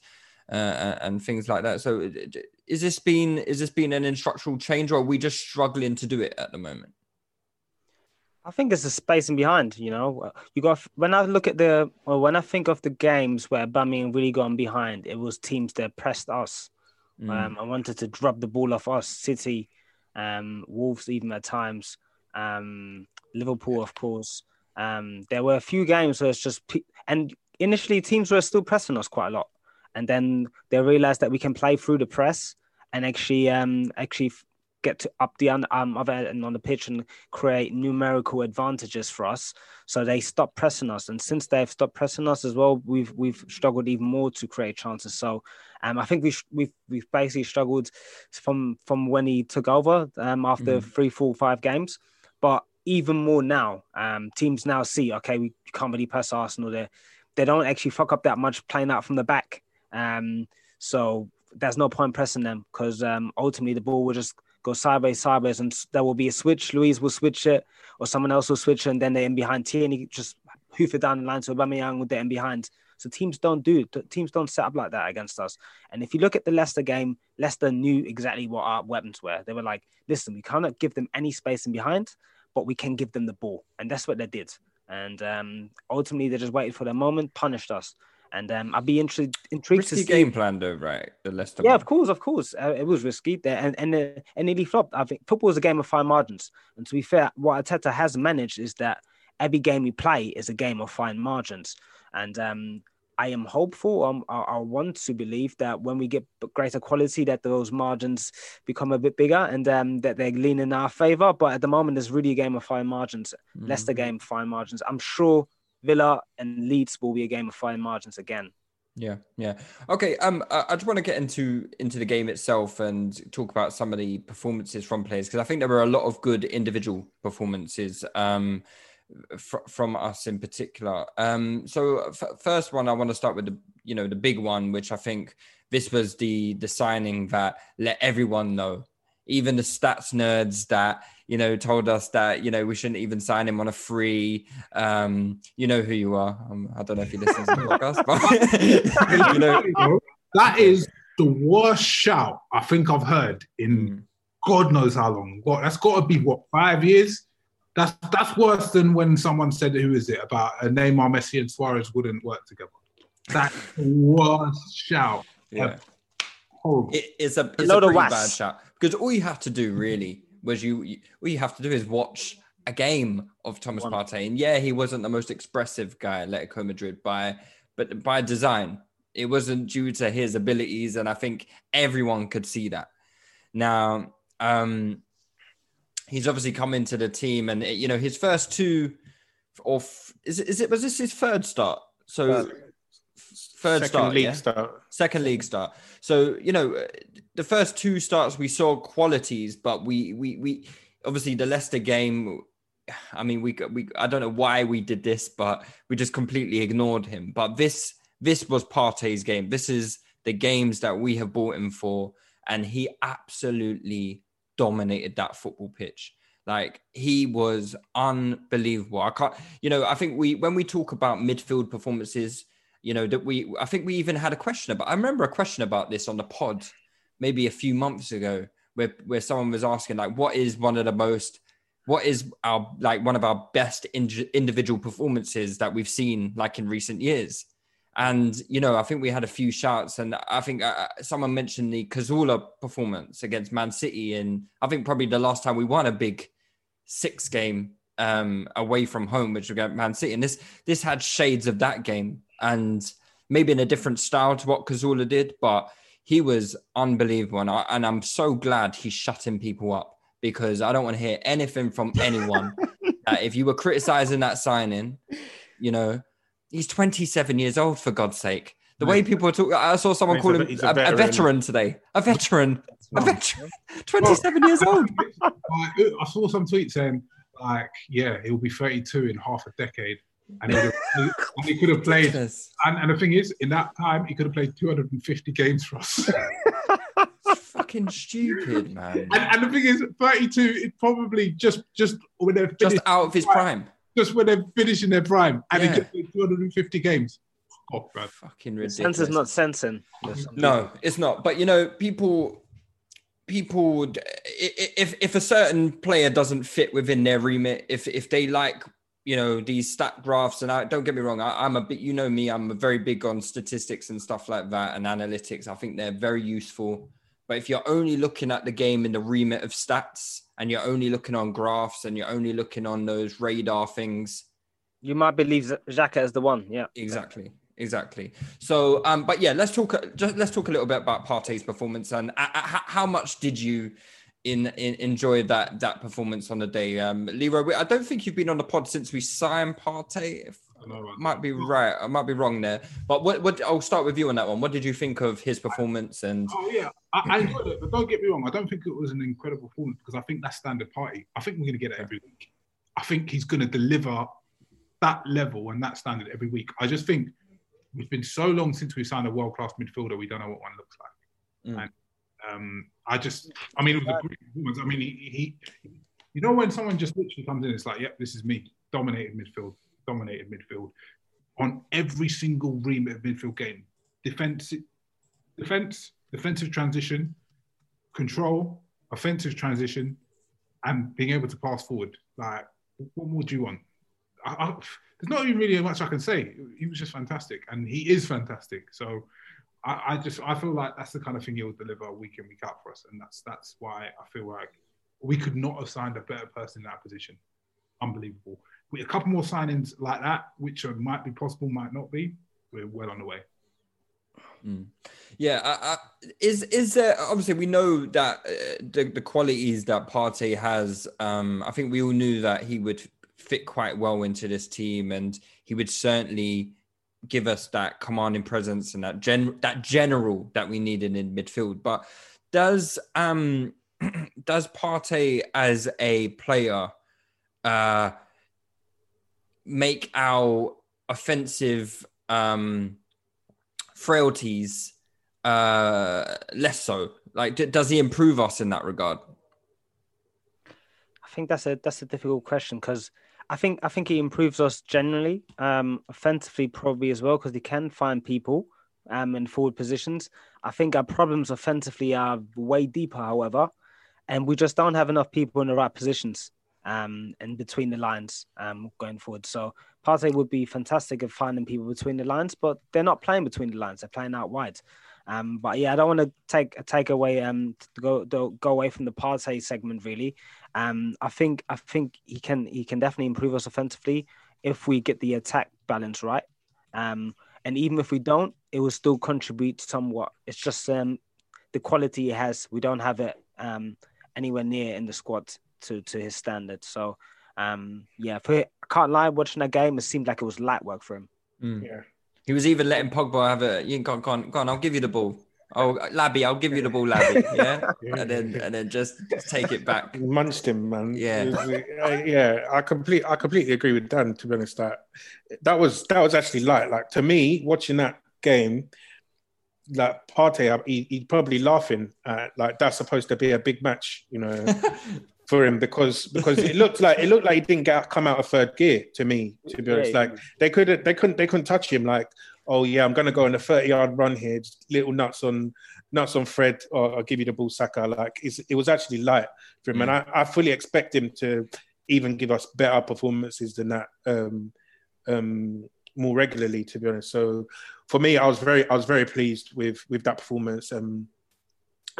Uh, and things like that. So, is this been is this been an instructional change, or are we just struggling to do it at the moment? I think it's the spacing behind. You know, you got when I look at the or when I think of the games where Birmingham really gone behind, it was teams that pressed us. Mm. Um, I wanted to drop the ball off us. City, um, Wolves, even at times, um, Liverpool, of course. Um, there were a few games where it's just and initially teams were still pressing us quite a lot, and then they realized that we can play through the press and actually um actually get to up the um, other end on the pitch and create numerical advantages for us. So they stop pressing us, and since they've stopped pressing us as well, we've we've struggled even more to create chances. So um, I think we we've we've basically struggled from from when he took over um, after mm-hmm. three, four, five games, but even more now. Um, teams now see okay, we can't really press Arsenal. They they don't actually fuck up that much playing out from the back Um, so there's no point pressing them because um, ultimately the ball will just go sideways, sideways, and there will be a switch. Luiz will switch it, or someone else will switch it, and then they're in behind Tierney just hoof it down the line to Aubameyang with the in behind. So teams don't do teams don't set up like that against us. And if you look at the Leicester game, Leicester knew exactly what our weapons were. They were like, listen, we cannot give them any space in behind, but we can give them the ball, and that's what they did. And um, ultimately, they just waited for their moment, punished us. And um, I'd be intrigued intrigued to Risky see. game plan though, right? The Leicester. Yeah, one. of course, of course. Uh, it was risky there and and, uh, and nearly flopped. I think football is a game of fine margins. And to be fair, what Arteta has managed is that every game we play is a game of fine margins. And um, I am hopeful. Um, I, I want to believe that when we get greater quality, that those margins become a bit bigger and um, that they lean in our favor. But at the moment, it's really a game of fine margins. Leicester game, fine margins. I'm sure Villa and Leeds will be a game of fine margins again. Yeah, yeah. Okay. Um, I, I just want to get into into the game itself and talk about some of the performances from players because I think there were a lot of good individual performances. Um, fr- from us in particular. Um, so f- first one, I want to start with the you know the big one, which I think this was the the signing that let everyone know, even the stats nerds that you know told us that you know we shouldn't even sign him on a free. Um, you know who you are. Um, I don't know if you listen to the podcast, but [laughs] you know. that is the worst shout I think I've heard Hmm. in God knows how long. What that's got to be what five years. That's that's worse than when someone said who is it about uh, Neymar, Messi, and Suarez wouldn't work together. That's the worst shout. Yeah. Horrible. It is a, it's a load of pretty was. bad shout because all you have to do really was you, you all you have to do is watch a game of Thomas One. Partey, and yeah, he wasn't the most expressive guy at Atletico Madrid by, but by design, it wasn't due to his abilities, and I think everyone could see that. Now, um, he's obviously come into the team, and you know his first two, or f- is it, is it was this his third start? So third Second start, league yeah? start. second league start. So you know, the first two starts we saw qualities, but we we we obviously the Leicester game. I mean, we we I don't know why we did this, but we just completely ignored him. But this this was Partey's game. This is the games that we have bought him for, and he absolutely dominated that football pitch. Like he was unbelievable. I can't, you know, I think we when we talk about midfield performances, you know, that we I think we even had a question about I remember a question about this on the pod maybe a few months ago where where someone was asking like what is one of the most what is our like one of our best indi- individual performances that we've seen like in recent years? And you know i think we had a few shouts and i think uh, someone mentioned the Cazorla performance against man city and i think probably the last time we won a big six game um away from home which was against man city. And this this had shades of that game and maybe in a different style to what Cazorla did but he was unbelievable. And, I, and i'm so glad he's shutting people up because i don't want to hear anything from anyone [laughs] that if you were criticizing that signing you know he's 27 years old for god's sake. The way people are talking i saw someone He's call a- him a, a a veteran. veteran. today. A veteran. A veteran. [laughs] 27 years old. I saw some tweets saying like, yeah, he'll be 32 in half a decade, and he, would have- and he could have [laughs] played. And, and the thing is, in that time, he could have played 250 games for us. [laughs] fucking stupid man And, and the thing is, 32 is probably just just when they're just out of his prime just when they're finishing their prime, and Yeah. he just played 250 games. Oh, bro. fucking ridiculous Sense is not sensing. No, it's not. But you know, people, people, i- if if a certain player doesn't fit within their remit, if if they like, you know, these stat graphs, and I don't get me wrong, I, I'm a bit, you know me, I'm very big on statistics and stuff like that and analytics. I think they're very useful. But if you're only looking at the game in the remit of stats, and you're only looking on graphs, and you're only looking on those radar things, You might believe Z- Xhaka as the one. Yeah. Exactly. Exactly. So, um, but yeah, let's talk. Just let's talk a little bit about Partey's performance and uh, uh, how- much did you in, in enjoy that that performance on the day, um, Leroy? I don't think you've been on the pod since we signed Partey. If might be right, I might be wrong there. But what? What? I'll start with you on that one. What did you think of his performance? And Oh yeah, I, I enjoyed it, but don't get me wrong. I don't think it was an incredible performance because I think that's standard Partey. I think we're going to get it every week. I think he's going to deliver that level and that standard every week. I just think it's been so long since we signed a world class midfielder, we don't know what one looks like. Mm. And um, I just, I mean, it was a great performance. I mean, he, he, you know, when someone just literally comes in, it's like, yep, this is me, dominated midfield, dominated midfield on every single remit of midfield game. Defense, defense, defensive transition, control, offensive transition, and being able to pass forward. Like, what more do you want? I, I, there's not even really much I can say. He was just fantastic, and he is fantastic. So, I, I just I feel like that's the kind of thing he'll deliver week in week out for us, and that's that's why I feel like we could not have signed a better person in that position. Unbelievable. A couple more signings like that, which might be possible, might not be, we're well on the way. Mm. Yeah, is is there obviously we know that uh, the, the qualities that Partey has. Um, I think we all knew that he would fit quite well into this team, and he would certainly give us that commanding presence and that gen that general that we needed in midfield. But does um [clears throat] does Partey as a player uh make our offensive um frailties uh less so like d- does he improve us in that regard I think that's a that's a difficult question because I think I think he improves us generally, um, offensively probably as well because he can find people um, in forward positions. I think our problems offensively are way deeper, however, and we just don't have enough people in the right positions um, and between the lines um, going forward. So Partey would be fantastic at finding people between the lines, but they're not playing between the lines; they're playing out wide. Um, but yeah, I don't want to take take away um go go away from the Partey segment really. Um, I think I think he can he can definitely improve us offensively if we get the attack balance right. Um, and even if we don't, it will still contribute somewhat. It's just um the quality he has, we don't have it um anywhere near in the squad to to his standard. So um yeah, for I can't lie, watching that game, it seemed like it was light work for him. Mm. Yeah. he was even letting Pogba have a you go on, go on, go on I'll give you the ball oh Labby I'll give you the ball Labby [laughs] yeah and then and then just take it back Munched him, man. Yeah. Was- uh, yeah. I complete, I completely agree with Dan. To be honest, that that was that was actually light. Like to me, watching that game, like Partey, I- he, he's probably laughing at like that's supposed to be a big match, you know, [laughs] for him because because it looked like it looked like he didn't get come out of third gear to me. To be honest, Yeah, like they couldn't they couldn't they couldn't touch him. Like oh yeah, I'm gonna go on a 30 yard run here, just little nuts on nuts on Fred, or I'll give you the ball, Saka. Like it's, it was actually light for him, and I, I fully expect him to even give us better performances than that um, um, more regularly. To be honest, so for me, I was very I was very pleased with with that performance. Um,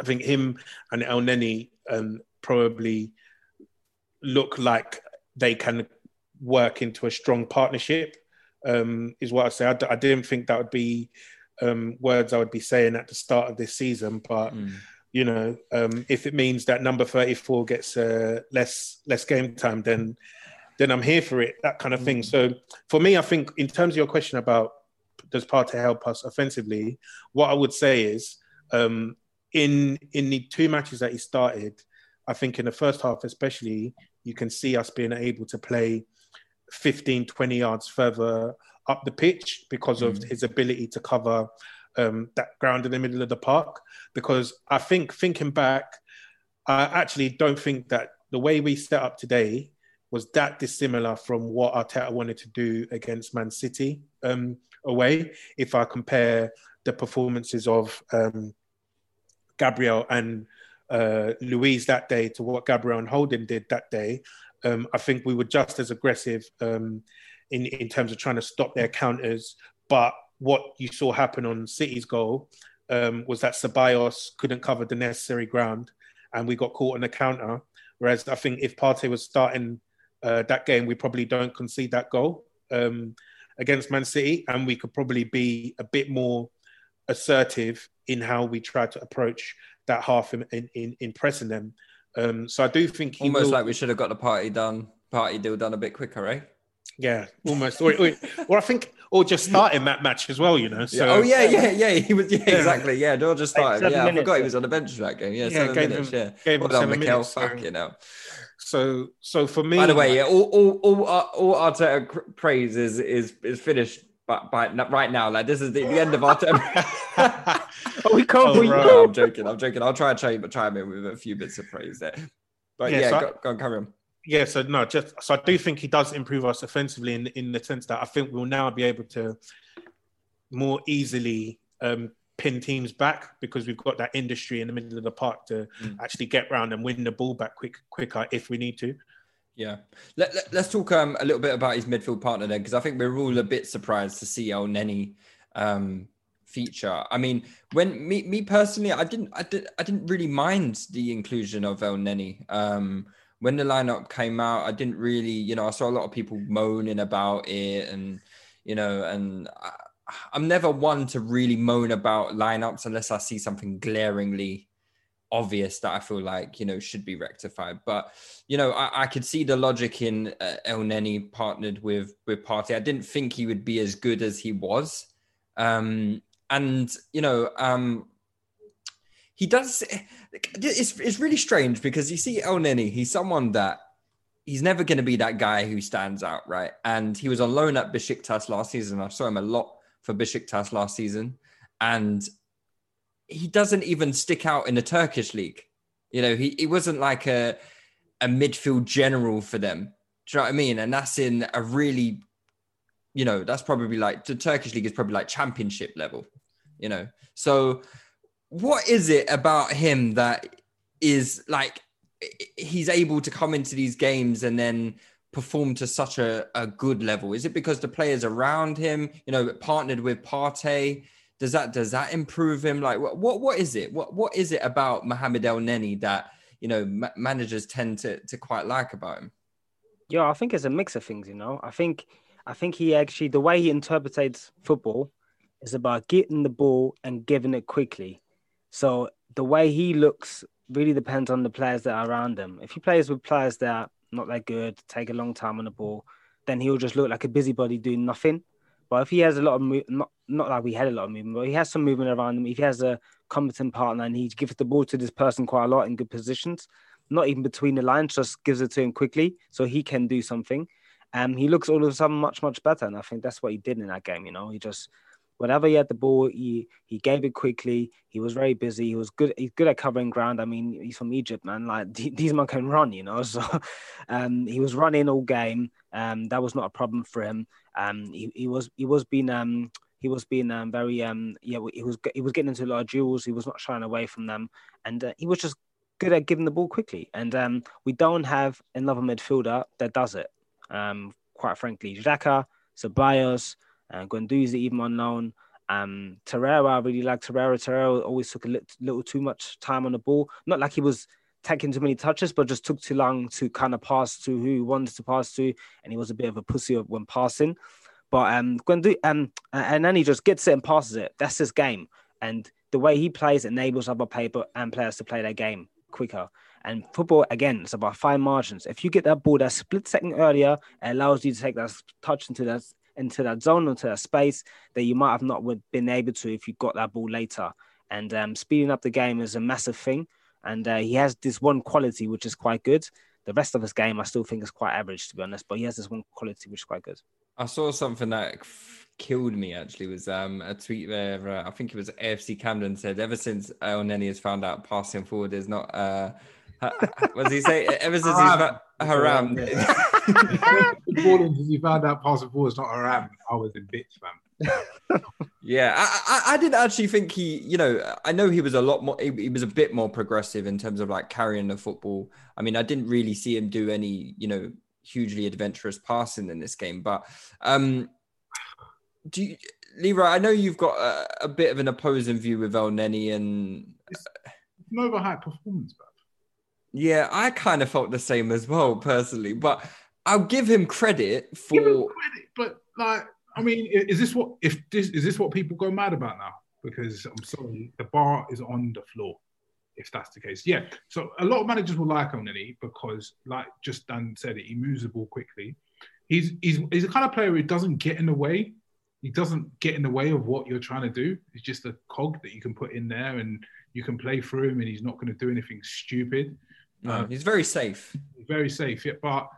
I think him and Elneny um, probably look like they can work into a strong partnership. Um, is what I say. I, d- I didn't think that would be um, words I would be saying at the start of this season, but Mm. you know, um, if it means that number thirty-four gets uh, less less game time, then then I'm here for it. That kind of thing. So for me, I think in terms of your question about does Partey help us offensively, what I would say is um, in in the two matches that he started, I think in the first half especially, you can see us being able to play 15, 20 yards further up the pitch because of Mm. his ability to cover um, that ground in the middle of the park. Because I think thinking back, I actually don't think that the way we set up today was that dissimilar from what Arteta wanted to do against Man City um, away. If I compare the performances of um, Gabriel and uh, Luiz that day to what Gabriel and Holding did that day, um, I think we were just as aggressive um, in in terms of trying to stop their counters. But what you saw happen on City's goal um, was that Ceballos couldn't cover the necessary ground, and we got caught on the counter. Whereas I think if Partey was starting uh, that game, we probably don't concede that goal um, against Man City, and we could probably be a bit more assertive in how we try to approach that half in in, in pressing them. Um, so I do think he almost will- like we should have got the Partey done Partey deal done a bit quicker eh yeah, almost. or, or, or I think, or just starting that match as well. You know. So, oh yeah, yeah, [laughs] yeah. He was, yeah, Yeah. exactly. Yeah, Dor just Like started. seven yeah, I minutes, forgot he was on the bench for that game. Yeah, Yeah, seven gave minutes. him- yeah, gave him well done, seven Mikel. minutes, so- Fuck you know. So, so for me, By the way, yeah, all all all, Ar- all Arteta cr- praise is is is finished But by right now, like this is the, the end of our term. oh, [laughs] [laughs] we can't. Oh, we- no, I'm joking. I'm joking. I'll try and try, but try him in with a few bits of praise there. But Yeah, yeah, so I- go, go on, carry on. Yeah, so no, just so I do think he does improve us offensively in in the sense that I think we'll now be able to more easily um, pin teams back because we've got that industry in the middle of the park to Mm. actually get round and win the ball back quick quicker if we need to. Yeah. Let, let, us talk um, a little bit about his midfield partner then, because I think we're all a bit surprised to see Elneny um, feature. I mean, when me me personally, I didn't I did I didn't really mind the inclusion of Elneny. Um, when the lineup came out, I didn't really, you know, I saw a lot of people moaning about it, and you know, and I, I'm never one to really moan about lineups unless I see something glaringly obvious that I feel like you know should be rectified. But you know, I, I could see the logic in uh, Elneny partnered with with Partey. I didn't think he would be as good as he was, um, and you know, um, he does. It's it's really strange because you see Elneny. He's someone that. He's never going to be that guy who stands out, right? And he was on loan at Besiktas last season. I saw him a lot for Besiktas last season, and he doesn't even stick out in the Turkish league. You know, he, he wasn't like a a midfield general for them. Do you know what I mean? And that's in a really, you know, that's probably like the Turkish league is probably like championship level, you know. So what is it about him that is like he's able to come into these games and then perform to such a, a good level? Is it because the players around him, you know, partnered with Partey? Does that does that improve him? Like what what, what is it? What what is it about Mohamed Elneny that you know ma- managers tend to to quite like about him? Yeah, I think it's a mix of things. You know, I think I think he actually the way he interprets football is about getting the ball and giving it quickly. So the way he looks really depends on the players that are around him. If he plays with players that are not that good, take a long time on the ball, then he'll just look like a busybody doing nothing. But if he has a lot of mo- not not like we had a lot of movement, but he has some movement around him. If he has a competent partner and he gives the ball to this person quite a lot in good positions, not even between the lines, just gives it to him quickly so he can do something. Um, he looks all of a sudden much much better, and I think that's what he did in that game. You know, he just whenever he had the ball, he he gave it quickly. He was very busy. He was good. He's good at covering ground. I mean, he's from Egypt, man. Like [laughs] these men can run, you know. [laughs] So um, he was running all game. Um, that was not a problem for him. Um, he, he was he was being um he was being um, very um yeah he was he was getting into a lot of duels. He was not shying away from them, and uh, he was just good at giving the ball quickly. And um, we don't have another midfielder that does it. Um, quite frankly, Xhaka, Ceballos, uh, Guendouzi even unknown. Um, Torreira, I really like Torreira. Torreira always took a little, too much time on the ball. Not like he was taking too many touches, but just took too long to kind of pass to who he wanted to pass to, and he was a bit of a pussy when passing. But um, Guendouzi, um, and then he just gets it and passes it. That's his game, and the way he plays enables other people and players to play their game quicker. And football, again, it's about fine margins. If you get that ball that split second earlier, it allows you to take that touch into that into that zone, into that space that you might have not would been able to if you got that ball later. And um, speeding up the game is a massive thing. And uh, he has this one quality which is quite good. The rest of his game, I still think, is quite average, to be honest. But he has this one quality which is quite good. I saw something that killed me actually was um, a tweet where uh, I think it was AFC Camden said ever since Elneny has found out passing forward is not uh ha- ha- what does he say ever since he's haram Gordon, [laughs] [laughs] because you found out passing forward is not haram. I was in bits, man. yeah I, I I didn't actually think he you know I know he was a lot more he, he was a bit more progressive in terms of like carrying the football I mean I didn't really see him do any you know hugely adventurous passing in this game but um do you, Leroy, I know you've got a, a bit of an opposing view with Elneny, and It's an overhyped performance, bro. yeah, I kind of felt the same as well personally. But I'll give him credit for. Give him credit, but like, I mean, is this what if this is this what people go mad about now? Because I'm sorry, the bar is on the floor. If that's the case, yeah. So a lot of managers will like Elneny because, like just Dan said, it he moves the ball quickly. He's he's he's the kind of player who doesn't get in the way. He doesn't get in the way of what you're trying to do. He's just a cog that you can put in there and you can play through him, and he's not going to do anything stupid. No, um, he's very safe. very safe. Yeah, but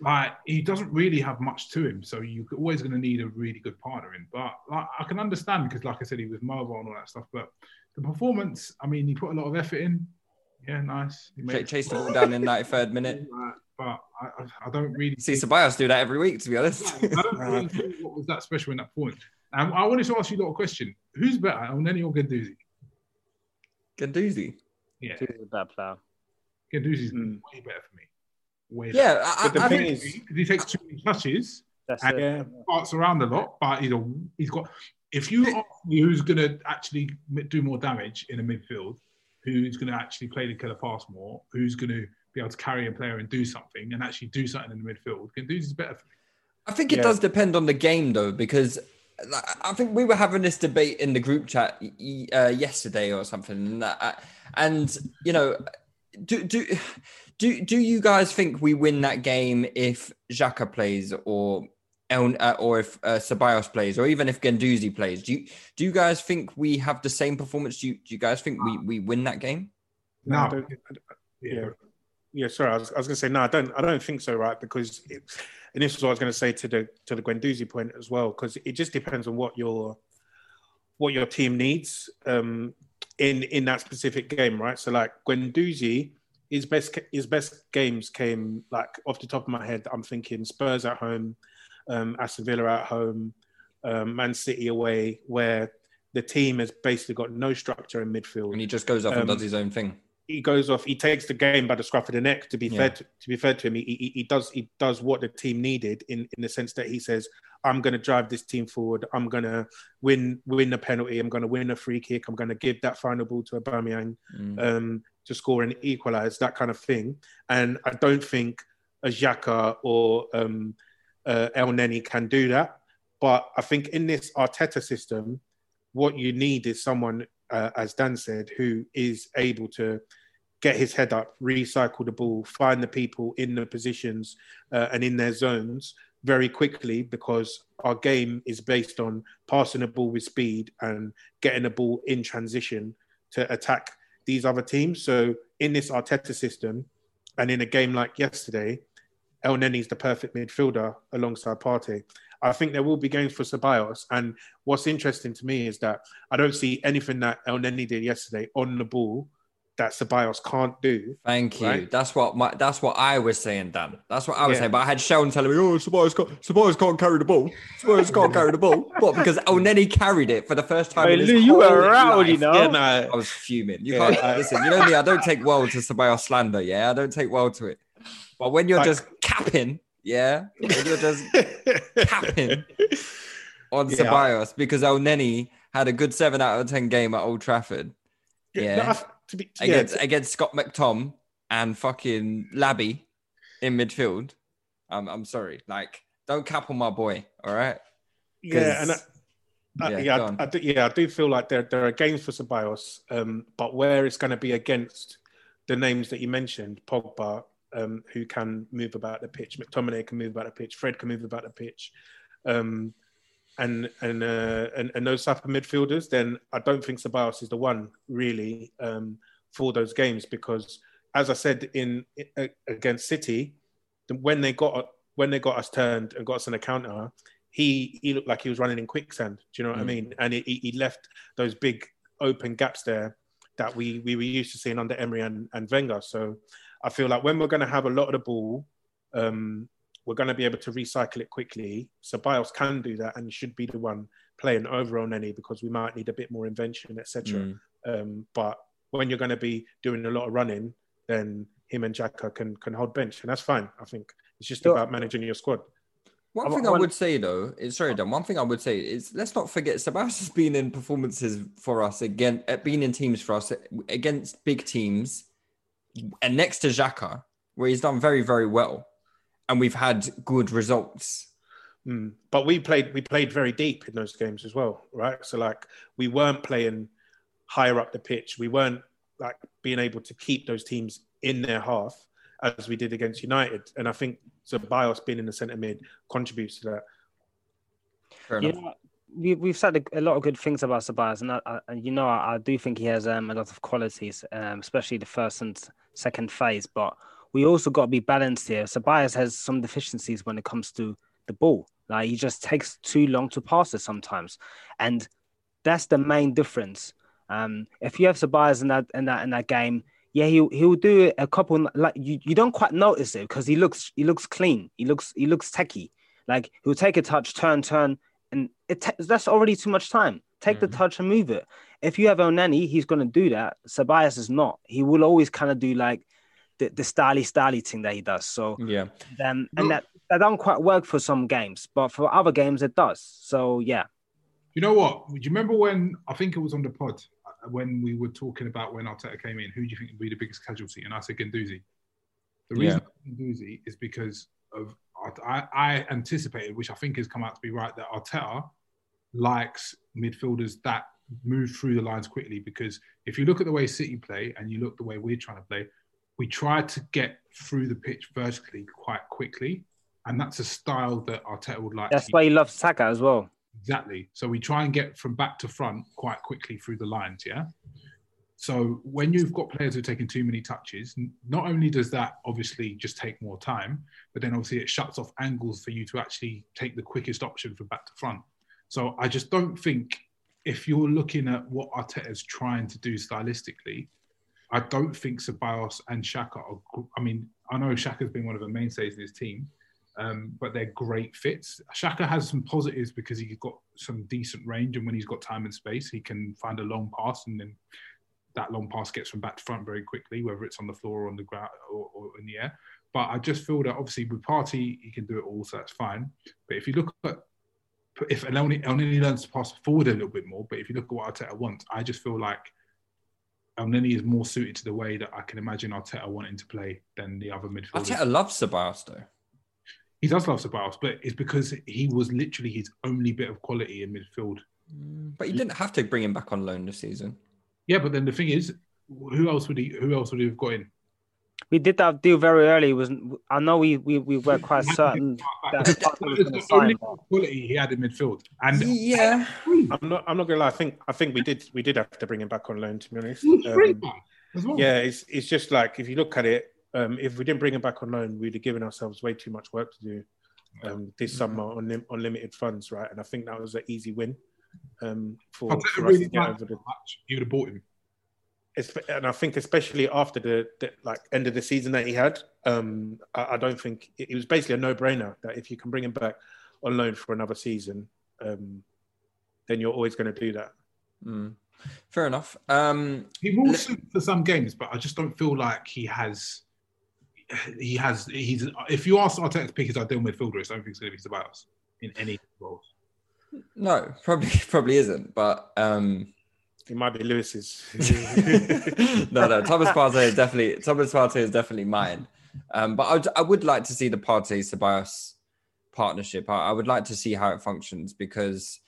like he doesn't really have much to him, so you're always going to need a really good partner in. But like, I can understand because, like I said, he was mobile and all that stuff. But the performance, I mean, he put a lot of effort in. Yeah, nice. He Ch- made- chase the ball [laughs] down in 93rd minute. But I, I, I don't really See Ceballos do that every week, to be honest. I don't really [laughs] think what was that special in that point. Um, I wanted to ask you a little question. Who's better, Elneny or Guendouzi? Guendouzi. Yeah, He's a bad player. Guendouzi's way better for me. Way Yeah, better. I- But the I thing think- is, because he takes too many touches That's and it. parts around a lot, but he's, a, he's got. If you ask me who's going to actually do more damage in the midfield, who's going to actually play the killer pass more, who's going to be able to carry a player and do something and actually do something in the midfield, Guendouzi's better for. I think it Yeah. does depend on the game though, because I think we were having this debate in the group chat uh, yesterday or something, and, that, and you know, do do do do you guys think we win that game if Xhaka plays or El, uh, or if uh, Ceballos plays, or even if Guendouzi plays? Do you do you guys think we have the same performance? Do you, do you guys think we, we win that game? No, I yeah, yeah. Yeah, sorry, I was, I was going to say no. I don't. I don't think so, right? Because, it, and this is what I was going to say to the to the Guendouzi point as well, because it just depends on what your what your team needs um, in in that specific game, right? So, like Guendouzi, his best his best games came like off the top of my head. I'm thinking Spurs at home, um, Aston Villa at home, um, Man City away, where the team has basically got no structure in midfield And he just goes and Um, does his own thing. He goes off. He takes the game by the scruff of the neck. To be Yeah. fair, to, to be fair to him, he, he, he does he does what the team needed in in the sense that he says, "I'm going to drive this team forward. I'm going to win win a penalty. I'm going to win a free kick. I'm going to give that final ball to Aubameyang Mm. um, to score and equalize that kind of thing." And I don't think a Xhaka or um, uh, Elneny can do that. But I think in this Arteta system, what you need is someone, uh, as Dan said, who is able to get his head up, recycle the ball, find the people in the positions uh, and in their zones very quickly because our game is based on passing the ball with speed and getting the ball in transition to attack these other teams. So in this Arteta system and in a game like yesterday, Elneny's the perfect midfielder alongside Partey. I think there will be games for Ceballos. And what's interesting to me is that I don't see anything that Elneny did yesterday on the ball that Ceballos can't do. Thank you. Right? That's what my that's what I was saying, Dan. That's what I was Yeah. saying. But I had Sheldon telling me, "Oh, Ceballos can't, Ceballos can't carry the ball. Ceballos can't carry the ball." What? Because Elneny carried it for the first time. Hey, in his Lou, you were rattled, you know. Yeah, no, I was fuming. You Yeah, can't I- listen. You know me. I don't take well to Ceballos slander. Yeah, I don't take well to it. But when you're Like- just capping, yeah, you're just capping on Yeah. Ceballos because Elneny had a good seven out of ten game at Old Trafford. Yeah. no, to be, yeah, against against Scott McTom and fucking Labby in midfield. I'm I'm sorry, like don't cap on my boy. All right. yeah, and I, yeah, yeah, I. I do, yeah, I do feel like there there are games for Ceballos, um, but where it's going to be against the names that you mentioned, Pogba, um, who can move about the pitch, McTominay can move about the pitch, Fred can move about the pitch, um, and and, uh, and and those type of midfielders, then I don't think Ceballos is the one really um, for those games because, as I said in uh, against City, when they got when they got us turned and got us in a counter, he he looked like he was running in quicksand. Do you know what I Mm. mean? And he, he he left those big open gaps there that we we were used to seeing under Emery and, and Wenger. So I feel like when we're going to have a lot of the ball, um, we're going to be able to recycle it quickly. So Bios can do that and should be the one playing over on any because we might need a bit more invention, etc. Mm. Um, but when you're going to be doing a lot of running, then him and Xhaka can can hold bench, and that's fine. I think it's just about managing your squad. One I- thing I I, would say though is sorry, Dan. One thing I would say is let's not forget Sebastian's been in performances for us again, uh, been in teams for us against big teams, and next to Xhaka, where he's done very very well, and we've had good results. Mm. But we played we played very deep in those games as well, right? So like we weren't playing higher up the pitch. We weren't like being able to keep those teams in their half as we did against United. And I think Ceballos being in the centre mid contributes to that. Fair You enough. know, we, we've said a, a lot of good things about Sabaz, and, I, I, and you know, I, I do think he has um, a lot of qualities, um, especially the first and second phase. But we also got to be balanced here. Ceballos has some deficiencies when it comes to the ball. Like he just takes too long to pass it sometimes, and that's the main difference. Um, if you have Ceballos in that in that in that game, yeah, he'll he'll do a couple like you, you don't quite notice it because he looks he looks clean. He looks he looks techie. Like he'll take a touch, turn, turn, and it ta- that's already too much time. Take the touch and move it. If you have Elneny, he's going to do that. Ceballos is not. He will always kind of do like the, the styly styly thing that he does. So Yeah. um, and that that don't quite work for some games, but for other games it does. So yeah, You know what? Do you remember when I think it was on the pod uh, when we were talking about when Arteta came in? Who do you think would be the biggest casualty? And I said Guendouzi. The reason Guendouzi is because of I, I anticipated, which I think has come out to be right, that Arteta likes midfielders that move through the lines quickly. Because if you look at the way City play and you look the way we're trying to play, we try to get through the pitch vertically quite quickly, and that's a style that Arteta would like. that's why he loves Saka as well. Exactly. So we try and get from back to front quite quickly through the lines, yeah? So when you've got players who are taking too many touches, not only does that obviously just take more time, but then obviously it shuts off angles for you to actually take the quickest option from back to front. So I just don't think if you're looking at what Arteta's trying to do stylistically, I don't think Ceballos and Xhaka are. I mean, I know Xhaka's been one of the mainstays in his team, um, but they're great fits. Xhaka has some positives because he's got some decent range, and when he's got time and space, he can find a long pass, and then that long pass gets from back to front very quickly, whether it's on the floor or on the ground or, or in the air. But I just feel that obviously with Partey, he can do it all, so that's fine. But if you look at if and only only learns to pass forward a little bit more, but if you look at what Arteta wants, I just feel like Elneny is more suited to the way that I can imagine Arteta wanting to play than the other midfielders. Arteta loves Ceballos though. He does love Ceballos, but it's because he was literally his only bit of quality in midfield. Mm, but you didn't have to bring him back on loan this season. Yeah, but then the thing is, who else would he? Who else would he have got in? We did that deal very early. It was I know we we, we were quite certain that was It's going to the only quality he had in midfield, and yeah, I'm not. I'm not gonna lie. I think. I think we did. We did have to bring him back on loan. To be honest. He was free, Um, well. yeah, it's it's just like if you look at it, um, if we didn't bring him back on loan, we'd have given ourselves way too much work to do um, this summer on lim- on limited funds, right? And I think that was an easy win um, for, Arteta for us really to get over the. him much. You would have bought him. Espe- And I think especially after the, the like end of the season that he had, um, I, I don't think it, it was basically a no brainer that if you can bring him back on loan for another season, um, then you're always going to do that. Mm. Fair enough. Um, He will suit for some games, but I just don't feel like he has. He has. He's. If you ask Arteta to pick his ideal midfielder, I don't think it's going to be Ceballos in any roles. no, probably [laughs] probably isn't. But um, It might be Lewis's. [laughs] no, no. Thomas Partey is definitely Thomas Partey is definitely mine. Um, but I would, I would like to see the Partey Ceballos partnership. I, I would like to see how it functions because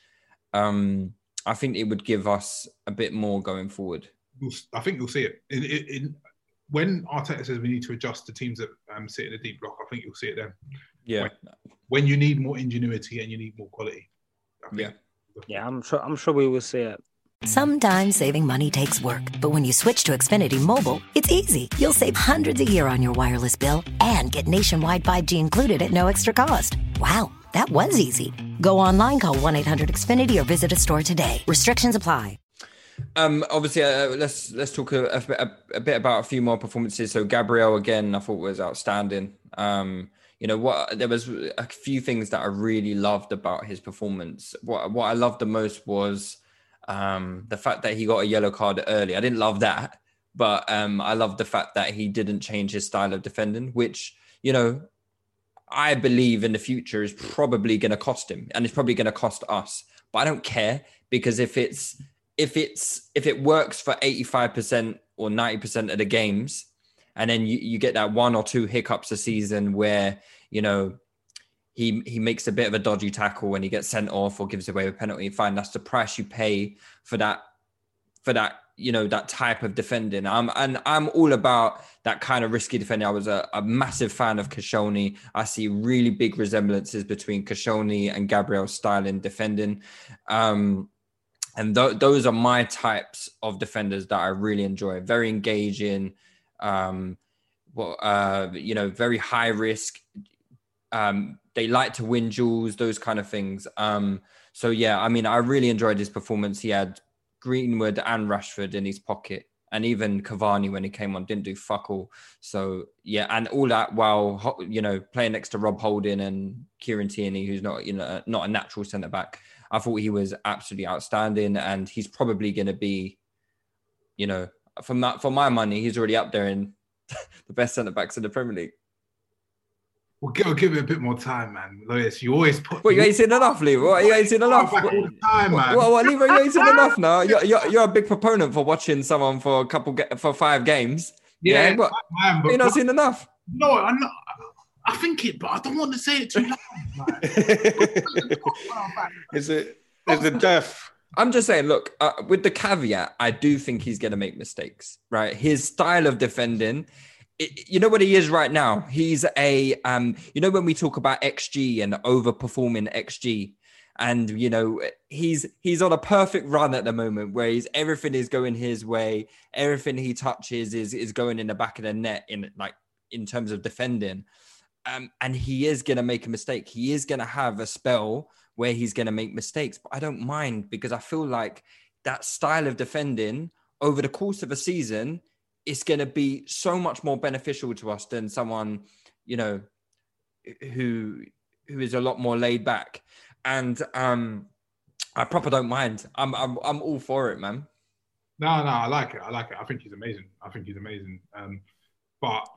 um, I think it would give us a bit more going forward. I think you'll see it. In, in, in, when Arteta says we need to adjust to teams that um, sit in a deep block, I think you'll see it then. Yeah, When, when you need more ingenuity and you need more quality. I think yeah. Yeah, I'm sure. I'm sure we will see it. Sometimes saving money takes work, but when you switch to Xfinity Mobile, it's easy. You'll save hundreds a year on your wireless bill and get nationwide 5G included at no extra cost. Wow, that was easy. Go online, call 1 800 Xfinity, or visit a store today. Restrictions apply. Um, obviously, uh, let's let's talk a, a, a, a bit about a few more performances. So Gabriel again, I thought was outstanding. Um, you know what? There was a few things that I really loved about his performance. What what I loved the most was um, the fact that he got a yellow card early. I didn't love that, but um, I loved the fact that he didn't change his style of defending, which you know I believe in the future is probably going to cost him, and it's probably going to cost us. But I don't care because if it's if it's if it works for eighty five percent or ninety percent of the games, and then you, you get that one or two hiccups a season where you know he he makes a bit of a dodgy tackle when he gets sent off or gives away a penalty. Fine, that's the price you pay for that for that you know that type of defending. I'm and I'm all about that kind of risky defending. I was a, a massive fan of Koscielny. I see really big resemblances between Koscielny and Gabriel style in defending. Um, and th- those are my types of defenders that I really enjoy. Very engaging. Um, what uh, you know, very high risk. Um, they like to win duels, those kind of things. Um, so yeah, I mean, I really enjoyed his performance. He had Greenwood and Rashford in his pocket, and even Cavani when he came on didn't do fuck all. So yeah, and all that while you know playing next to Rob Holding and Kieran Tierney, who's not you know not a natural centre back. I thought he was absolutely outstanding, and he's probably going to be, you know, from that for my money, he's already up there in [laughs] the best centre backs in the Premier League. We'll give, give it a bit more time, man. Lewis, you always put. What you ain't seen enough? What you ain't seen enough? Back all the time, man. What, what, Lever, you ain't seen enough [laughs] now. You're, you're, you're a big proponent for watching someone for a couple for five games. Yeah, what? man, but- you're not seen enough. No, I'm not. I think it, but I don't want to say it too loud. [laughs] Is it? Is it deaf? I'm just saying, look, uh, with the caveat, I do think he's going to make mistakes, right? His style of defending, you know what he is right now? He's a, um, you know, when we talk about XG and overperforming XG, and you know he's he's on a perfect run at the moment where he's everything is going his way. Everything he touches is is going in the back of the net in like in terms of defending. Um, and he is going to make a mistake. He is going to have a spell where he's going to make mistakes but i don't mind because i feel like that style of defending over the course of a season is going to be so much more beneficial to us than someone you know who who is a lot more laid back and um I proper don't mind. I'm I'm I'm all for it, man. No, no, I like it. I like it. I think he's amazing. I think he's amazing. Um, but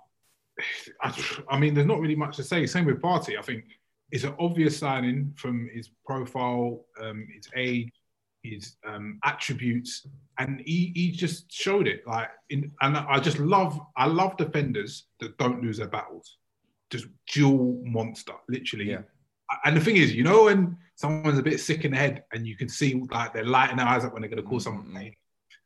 [sighs] I, I mean, there's not really much to say. Same with Partey. I think it's an obvious signing from his profile, um, his age, his um, attributes, and he, he just showed it. Like, in, and I just love I love defenders that don't lose their battles. Just duel monster, literally. Yeah. And the thing is, you know, when someone's a bit sick in the head and you can see like they're lighting their eyes up when they're going to call someone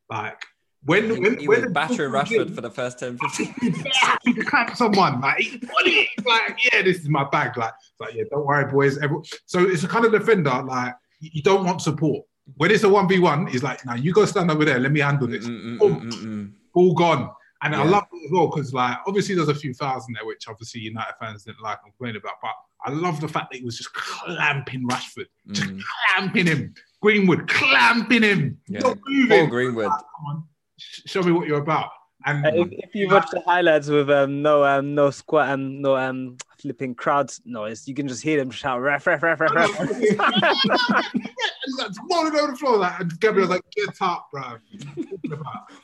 like when He, when he when was the battering in, Rashford for the first 10, 15 [laughs] happy [laughs] to clap someone. Like, he's got it. like, yeah, this is my bag. Like, like, yeah, don't worry, boys. Everyone. So it's a kind of defender. Like, you don't want support. When it's a one v one, he's like, now you go stand over there. Let me handle this. Mm, mm, mm, Boom. All gone. And I love it as well because, like, obviously there's a few thousand there, which obviously United fans didn't like and complain about. But I love the fact that he was just clamping Rashford, just clamping him. Greenwood clamping him. Yeah. Not moving. Poor Greenwood. Like, come on, sh- show me what you're about. And Uh, if, if you watch the highlights with um no um no squat um no um flipping crowd noise, you can just hear them shout ref ref ref ref ref. He's like rolling over the floor, like, and Gabriel's like, get up, bro.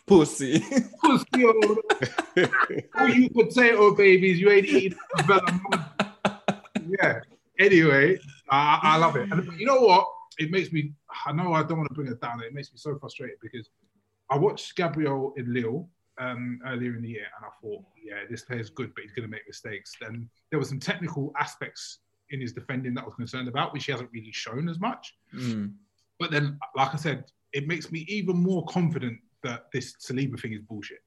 Pussy. Pussy, oh. oh, you potato babies, you ain't eating yeah. Anyway, I, I love it. And you know what? It makes me, I know I don't want to bring it down. It makes me so frustrated because I watched Gabriel in Lille um, earlier in the year and I thought, yeah, this player's good, but he's going to make mistakes. Then there were some technical aspects in his defending that I was concerned about, which he hasn't really shown as much. Mm. But then, like I said, it makes me even more confident that this Saliba thing is bullshit.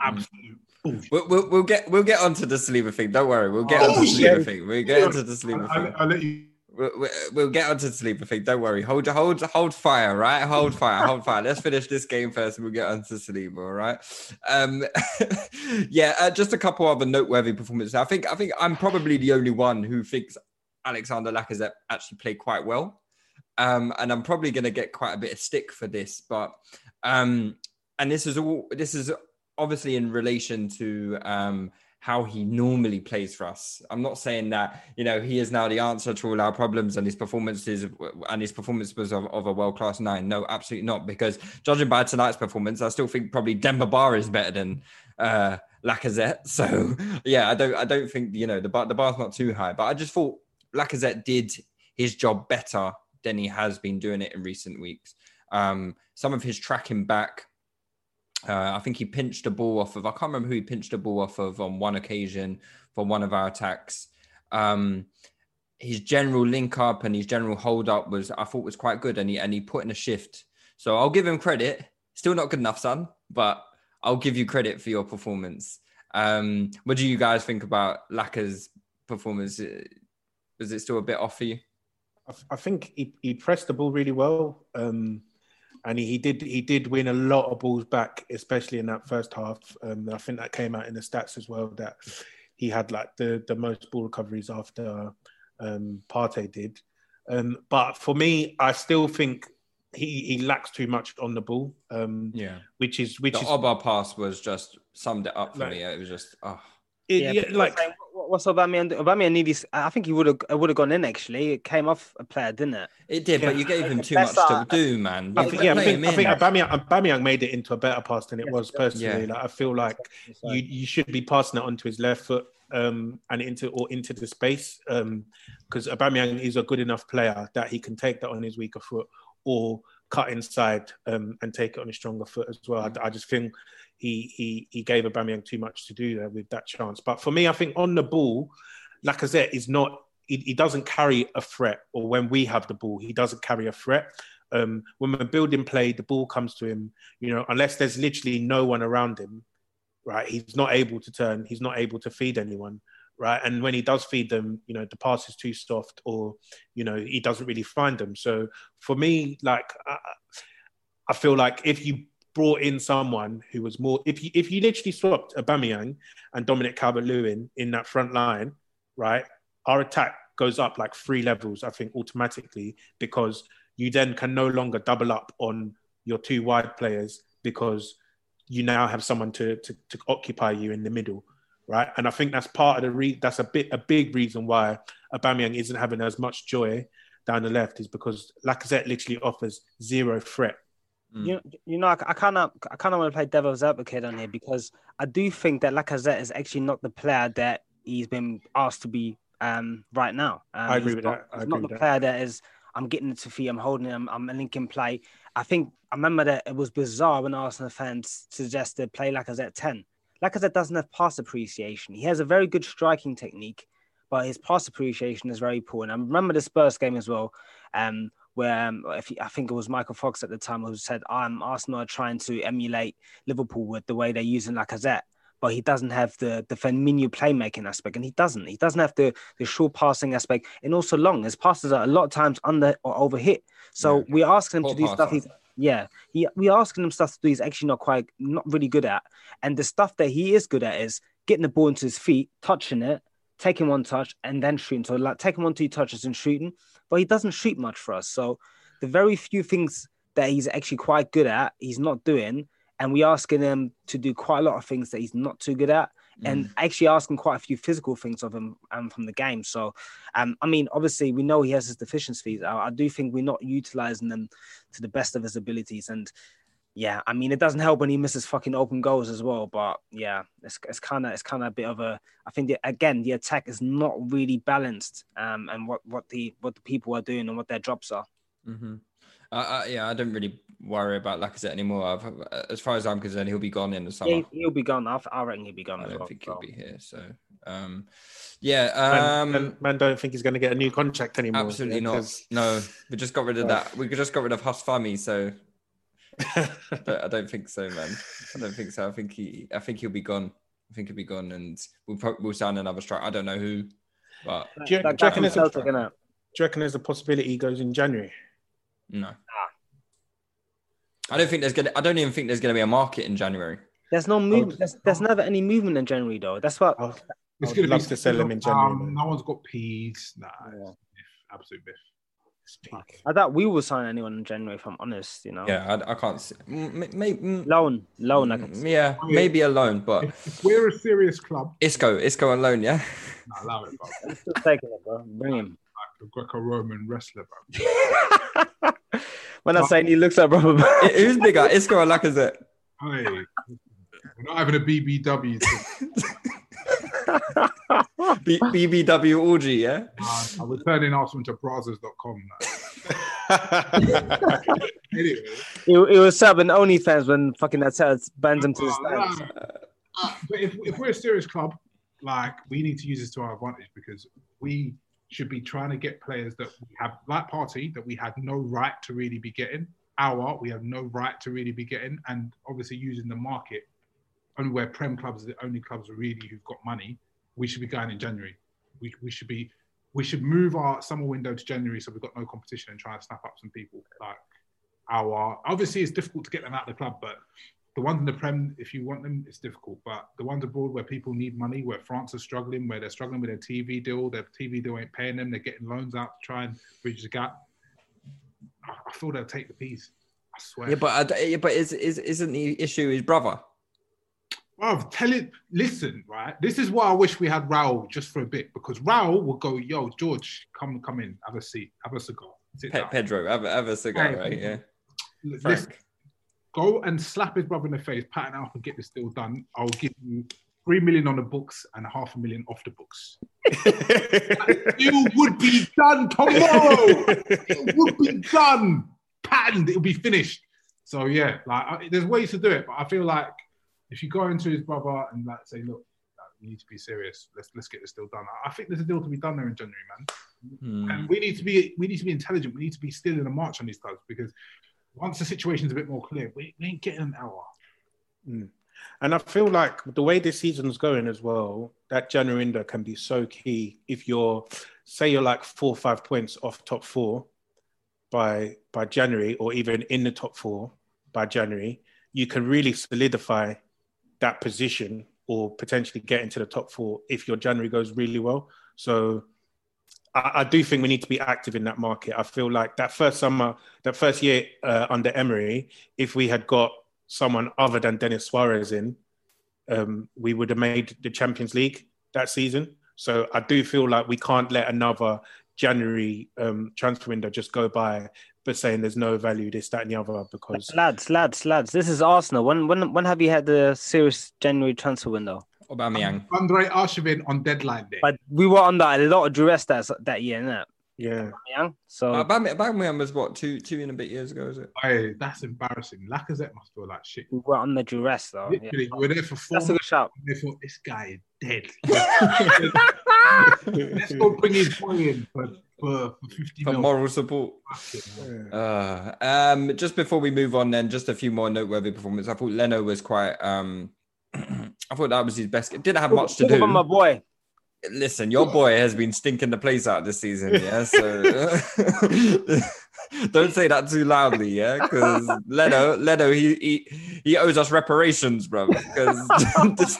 Absolute bullshit. We'll, we'll, we'll get we'll get onto the Saliba thing. Don't worry, we'll get Oh, onto the. Saliba thing. We'll get onto the Saliba I'll, thing. I'll let you. We'll, we'll- get onto the Saliba thing. Don't worry. Hold hold hold fire, right? Hold fire, hold fire. Let's finish this game first, and we'll get onto Saliba. All right. Um, [laughs] yeah, uh, just a couple other noteworthy performances. I think I think I'm probably the only one who thinks Alexander Lacazette actually played quite well. Um, and I'm probably going to get quite a bit of stick for this, but um, and this is all this is obviously in relation to um, how he normally plays for us. I'm not saying that you know he is now the answer to all our problems and his performances and his performance was of, of a world class nine. No, absolutely not. Because judging by tonight's performance, I still think probably Demba Ba is better than uh, Lacazette. [laughs] So yeah, I don't I don't think you know the bar the bar's not too high, but I just thought Lacazette did his job better than he has been doing it in recent weeks. Um, some of his tracking back, uh, I think he pinched a ball off of. I can't remember who he pinched a ball off of on one occasion for one of our attacks. Um, his general link up and his general hold up was I thought was quite good, and he and he put in a shift. So I'll give him credit. Still not good enough, son, but I'll give you credit for your performance. Um, what do you guys think about Laka's performance? Was it still a bit off for you? I, I think he, he pressed the ball really well. Um, and he, he did he did win a lot of balls back, especially in that first half. Um, I think that came out in the stats as well that he had like the the most ball recoveries after um, Partey did. Um, but for me, I still think he, he lacks too much on the ball. Um, Yeah. which is which the is Oba pass was just summed it up for Like- me. It was just oh. it- Yeah, yeah, like saying, what- what's Aubameyang? do- Aubameyang needed. I think he would have. Would have gone in. Actually, it came off a player, didn't it? It did, but you gave him too much to do, man. I think, yeah, I think, I think. Aubameyang, Aubameyang made it into a better pass than it Yes, was personally. Yeah. Like I feel like you you should be passing it onto his left foot um, and into or into the space because Aubameyang is a good enough player that he can take that on his weaker foot or cut inside um, and take it on his stronger foot as well. I, I just think he he he gave Aubameyang too much to do there with that chance. But for me, I think on the ball, Lacazette is not. He, he doesn't carry a threat, or when we have the ball, he doesn't carry a threat. Um, when we're building play, the ball comes to him. You know, unless there's literally no one around him, right? He's not able to turn. He's not able to feed anyone, right? And when he does feed them, you know, the pass is too soft, or you know, he doesn't really find them. So for me, like, I, I feel like if you brought in someone who was more, if you if you literally swapped Aubameyang and Dominic Calvert-Lewin in that front line, right? Our attack goes up like three levels, I think, automatically because you then can no longer double up on your two wide players because you now have someone to, to, to occupy you in the middle, right? And I think that's part of the re- that's a bit a big reason why Aubameyang isn't having as much joy down the left is because Lacazette literally offers zero threat. You, you know, I kind of, I kind of want to play devil's advocate on here because I do think that Lacazette is actually not the player that he's been asked to be um, right now. Um, I agree with not, that. I he's not the that. player that is. I'm getting it to feet. I'm holding him. I'm linking play. I think I remember that it was bizarre when Arsenal fans suggested play Lacazette ten. Lacazette doesn't have pass appreciation. He has a very good striking technique, but his pass appreciation is very poor. And I remember the Spurs game as well, um, where um, I think it was Michael Cox at the time who said, "I'm Arsenal are trying to emulate Liverpool with the way they're using Lacazette." But he doesn't have the the Firmino playmaking aspect, and he doesn't. He doesn't have the the short passing aspect, and also long. His passes are a lot of times under or over hit. So we ask him Poor to do stuff. He's. Yeah, he, we're asking him stuff to do he's actually not quite, not really good at. And the stuff that he is good at is getting the ball into his feet, touching it, taking one touch, and then shooting. So like taking one, two touches and shooting. But he doesn't shoot much for us. So the very few things that he's actually quite good at, he's not doing. And we're asking him to do quite a lot of things that he's not too good at. And actually asking quite a few physical things of him um, from the game. So, um, I mean, obviously, we know he has his deficiencies. I, I do think we're not utilizing them to the best of his abilities. And yeah, I mean, it doesn't help when he misses fucking open goals as well. But yeah, it's it's kind of it's kind of a bit of a. I think the, again the attack is not really balanced. Um, and what what the what the people are doing and what their drops are. hmm Uh, uh, yeah, I don't really worry about Lacazette anymore. I've, as far as I'm concerned, he'll be gone in the summer. Yeah, he'll be gone. I, I reckon he'll be gone I as don't well. think he'll be here. So, um, yeah, Man, um, man, man don't think he's going to get a new contract anymore. absolutely yeah, not. 'cause- No, we just got rid of that. We just got rid of Huss Fami, so I [laughs] don't, I don't think so, man. I don't think so. I think he, I think he'll be gone. I think he'll be gone, and we'll probably we'll sign another strike. I don't know who, but Do you, That do you reckon there's a, Celtic, do innit? you reckon there's a possibility he goes in January? No. I don't think there's gonna. I don't even think there's gonna be a market in January. There's no movement. There's, there's never any movement in January though. That's what. I would, I It's would gonna be to sell them in January. Um, no one's got peas. Nah, it's biff, absolute biff. I doubt we will sign anyone in January. If I'm honest, you know. Yeah, I, I can't. See, maybe, Loan, loan. I can see. yeah, maybe a loan, but If, if we're a serious club, Isco, Isco on loan, yeah. nah, allow it, bro. I'm still taking it, bro. Bring him. Like a Greco-Roman wrestler, bro. [laughs] When I say he looks like Robert. Who's bigger, Isco or Lacazette? Hey, we're not having a BBW. B- BBW [laughs] orgy, yeah. Uh, I'm returning Arsenal to Brazzers.com. [laughs] anyway, He, he was subbing OnlyFans when fucking that says bans him to the uh, stands. uh, but if, if we're a serious club, like we need to use this to our advantage because we should be trying to get players that we have, like Partey, that we had no right to really be getting. Our, we have no right to really be getting, and obviously using the market only where Prem clubs are the only clubs really who've got money. We should be going in January. We, we should be we should move our summer window to January so we've got no competition and try and snap up some people. Like our. Obviously, it's difficult to get them out of the club, but the ones in the Prem, if you want them, it's difficult. But the ones abroad where people need money, where France is struggling, where they're struggling with their TV deal, their TV deal ain't paying them, they're getting loans out to try and bridge the gap. I thought I feel they'll take the piece. I swear. Yeah, but I d- yeah, but is, is isn't the issue his brother? Bruv, tell it. Listen, right. This is why I wish we had Raul just for a bit because Raul will go, "Yo, George, come, come in, have a seat, have a cigar, Pe- Pedro, have, a- have a cigar, Hey. right? Yeah. Frank. listen, go and slap his brother in the face, pat him out, and get this deal done. I'll give you three million on the books and half a million off the books. [laughs] That deal would be done tomorrow. it would be done. Patterned. It would be finished. So yeah, like I, there's ways to do it, but I feel like if you go into his brother and like say, look, like, we need to be serious. Let's let's get this deal done. I, I think there's a deal to be done there in January, man. Hmm. And we need to be we need to be intelligent. We need to be still in the march on these clubs because once the situation's a bit more clear, we, we ain't getting an hour. Mm. And I feel like the way this season's going as well, that January window can be so key. If you're, say, you're like four or five points off top four by by January, or even in the top four by January, you can really solidify that position or potentially get into the top four if your January goes really well. So I, I do think we need to be active in that market. I feel like that first summer, that first year uh, under Emery, if we had got someone other than Denis Suarez in, um, we would have made the Champions League that season. So I do feel like we can't let another January um, transfer window just go by, but saying there's no value, this, that, and the other, because Lads, lads, lads. This is Arsenal. When when when have you had the serious January transfer window? Aubameyang. Andre Arshavin on deadline day. But we were under a lot of duress that that year, innit? Yeah. Young. So Uh, Aubame- Aubameyang was what two two and a bit years ago, is it? Hey, that's embarrassing. Lacazette must feel like shit. we were under duress though. Yeah. Literally, you were there for four That's a good shout. They thought this guy is dead. [laughs] Let's go bring his boy in for, for, for 50 For mil. moral support. Uh, um, just before we move on, then just a few more noteworthy performances. I thought Leno was quite. Um, I thought that was his best. Didn't have much to about my do. boy. Listen, your boy has been stinking the place out this season, yeah. So [laughs] don't say that too loudly, yeah, because Leno, Leno, he, he he owes us reparations, bro. Because [laughs] this,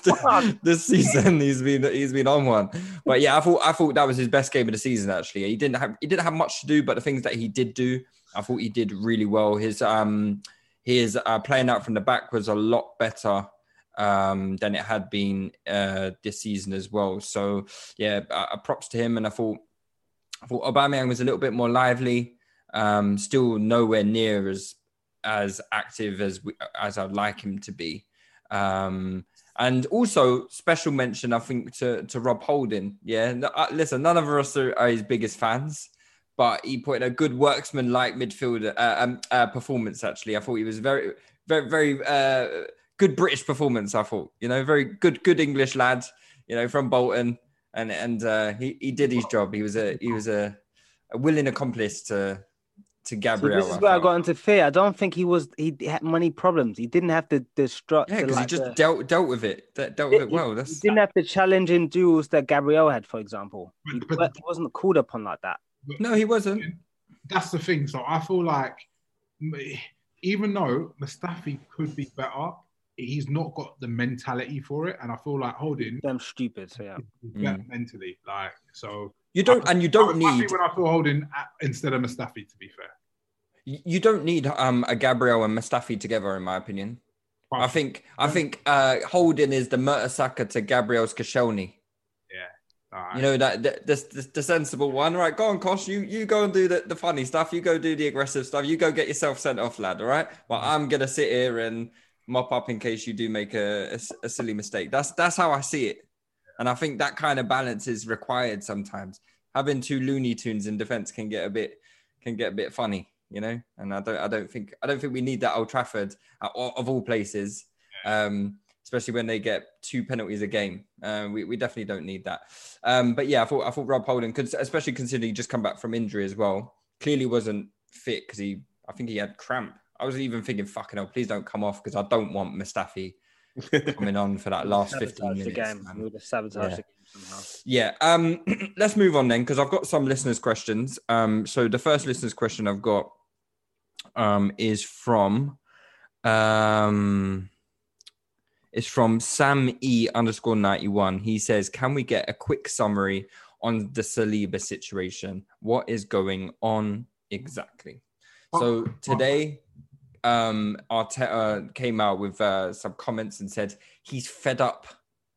this season he's been he's been on one. But yeah, I thought I thought that was his best game of the season. Actually, he didn't have he didn't have much to do, but the things that he did do, I thought he did really well. His um his uh, playing out from the back was a lot better um, than it had been uh, this season as well. So yeah, uh, props to him. And I thought I thought Aubameyang was a little bit more lively, um, still nowhere near as as active as we, as I'd like him to be. Um, and also special mention, I think, to to Rob Holding. Yeah, uh, listen, none of us are, are his biggest fans. But he put in a good worksman-like midfielder uh, um, uh, performance. Actually, I thought he was very, very, very uh, good British performance. I thought, you know, very good, good English lad, you know, from Bolton, and and uh, he he did his job. He was a he was a, a willing accomplice to to So Gabriel. this is I where I got into fear. I don't think he was. He had money problems. He didn't have to destruct. yeah, the, because he just the- dealt dealt with it. de- Dealt with it well. He That's didn't have the challenging duels that Gabriel had, for example. He, wa- he wasn't called upon like that. no, he wasn't. That's the thing. So I feel like m- even though Mustafi could be better, he's not got the mentality for it. And I feel like Holding them stupid. So yeah. is better mentally. Like so You don't, and you don't I'm happy need when I feel Holding at, instead of Mustafi. To be fair, you don't need um a Gabriel and Mustafi together, in my opinion. I think I think uh Holding is the Mertesacker to Gabriel's Koscielny. yeah. You know that the, the, the, the sensible one, right? Go on, Kosh. You you go and do the, the funny stuff. You go do the aggressive stuff. You go get yourself sent off, lad. All right. Well, I'm gonna sit here and mop up in case you do make a a silly mistake. That's that's how I see it, and I think that kind of balance is required sometimes. Having two Looney Tunes in defense can get a bit can get a bit funny, you know. And I don't I don't think I don't think we need that Old Trafford of all places. Um, especially when they get two penalties a game. Uh, we, we definitely don't need that. Um, but yeah, I thought I thought Rob Holding cons- especially considering he just come back from injury as well, clearly wasn't fit because he I think he had cramp. I was even thinking, fucking hell, please don't come off because I don't want Mustafi [laughs] coming on for that last 15 minutes. the game. We would have sabotaged Yeah. the game somehow. Yeah. Um, [clears throat] let's move on then, because I've got some listeners' questions. Um, so the first listeners' question I've got um, is from um, is from Sam E underscore ninety one. He says, "Can we get a quick summary on the Saliba situation? What is going on exactly?" So today, um, Arteta came out with uh, some comments and said he's fed up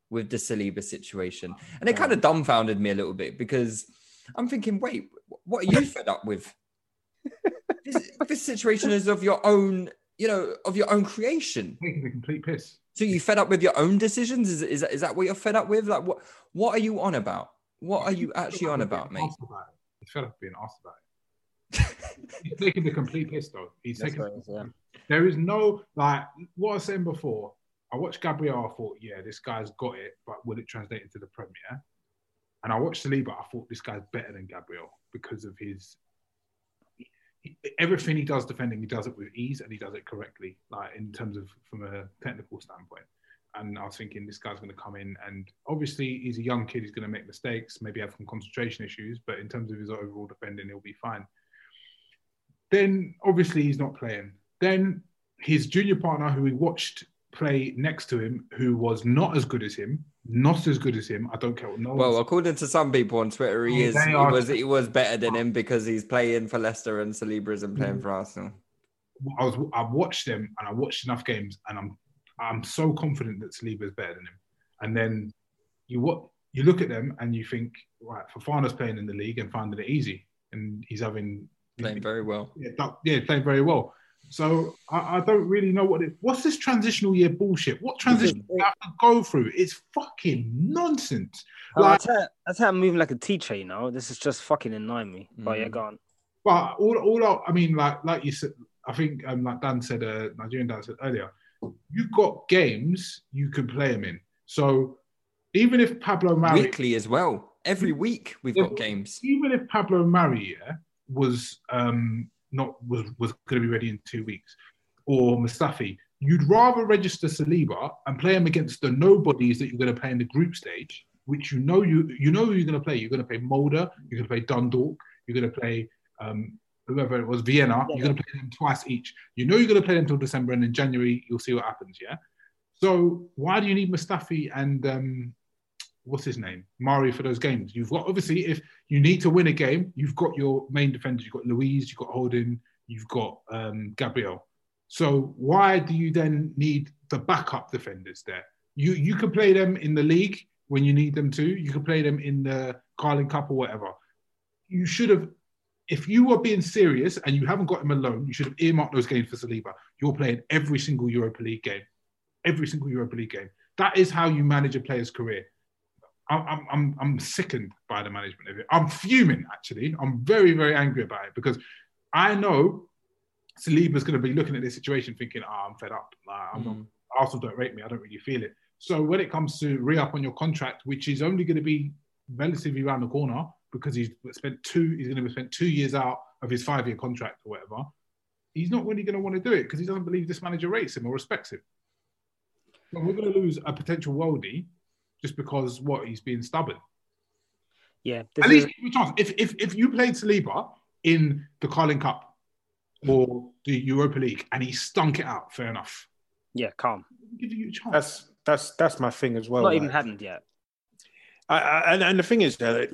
with the Saliba situation, and it kind of dumbfounded me a little bit because I'm thinking, wait, what are you fed up with? this, this situation is of your own, you know, of your own creation. Taking a complete piss. So you fed up with your own decisions? Is, is, is that what you're fed up with? Like, what what are you on about? What are you actually on about, mate? About. Fed up being asked about it. He's taking the complete piss though. He's That's taking. is, yeah. There is no like what I was saying before. I watched Gabriel. I thought, yeah, this guy's got it, but will it translate into the Premier? And I watched Saliba. I thought this guy's better than Gabriel because of his he- everything he does defending. He does it with ease and he does it correctly, like in terms of from a technical standpoint. And I was thinking this guy's going to come in and obviously he's a young kid. He's going to make mistakes, maybe have some concentration issues, but in terms of his overall defending, he'll be fine. Then obviously he's not playing. Then his junior partner, who he watched play next to him, who was not as good as him, not as good as him. I don't care what no Well, according to some people on Twitter, he Oh, is he are- was he was better than him because he's playing for Leicester and Saliba isn't playing mm. for Arsenal. I was I watched them and I watched enough games and I'm I'm so confident that Saliba is better than him. And then you what you look at them and you think, right, Fofana's playing in the league and finding it easy, and he's having Playing very well. yeah, that- yeah playing very well. So I, I don't really know what it. What's this transitional year bullshit? What transition do you have to go through? It's fucking nonsense. Oh, Like, that's how that's how I'm moving like a teacher, you know. This is just fucking annoying me. But yeah, Mm. go on. But all, all I, I mean, like, like you said, I think, um, like Dan said, uh, Nigerian Dan said earlier, you've got games you can play them in. So even if Pablo Mari, Weekly as well. Every week we've got games. even if Pablo Mari yeah, was um, not was was going to be ready in two weeks, or Mustafi, you'd rather register Saliba and play him against the nobodies that you're going to play in the group stage, which you know you you know who you're going to play. You're going to play Molde, you're going to play Dundalk, you're going to play um, whoever it was, Vienna. You're going to play them twice each. You know you're going to play them until December, and in January you'll see what happens. Yeah. So why do you need Mustafi and um, what's his name, Mari for those games? You've got obviously if you need to win a game, you've got your main defenders. You've got Luiz, you've got Holding, you've got um, Gabriel. So why do you then need the backup defenders there? You you can play them in the league when you need them to. You can play them in the Carling Cup or whatever. You should have, if you were being serious and you haven't got him alone, you should have earmarked those games for Saliba. You're playing every single Europa League game, every single Europa League game. That is how you manage a player's career. I'm, I'm, I'm, I'm sickened by the management of it. I'm fuming, actually. I'm very, very angry about it because I know Saliba's going to be looking at this situation thinking, oh, I'm fed up. Like, I'm not, mm. Arsenal don't rate me. I don't really feel it. So when it comes to re-up on your contract, which is only going to be relatively around the corner because he's spent two, he's going to be spent two years out of his five-year contract or whatever. He's not really going to want to do it because he doesn't believe this manager rates him or respects him. So we're going to lose a potential worldie just because what he's being stubborn. Yeah, At least give him a chance. If, if if you played Saliba in the Carling Cup or the Europa League and he stunk it out, fair enough. Yeah, calm. Give you a chance. That's that's that's my thing as well. Not even like- happened yet. I, I, and, and the thing is, uh,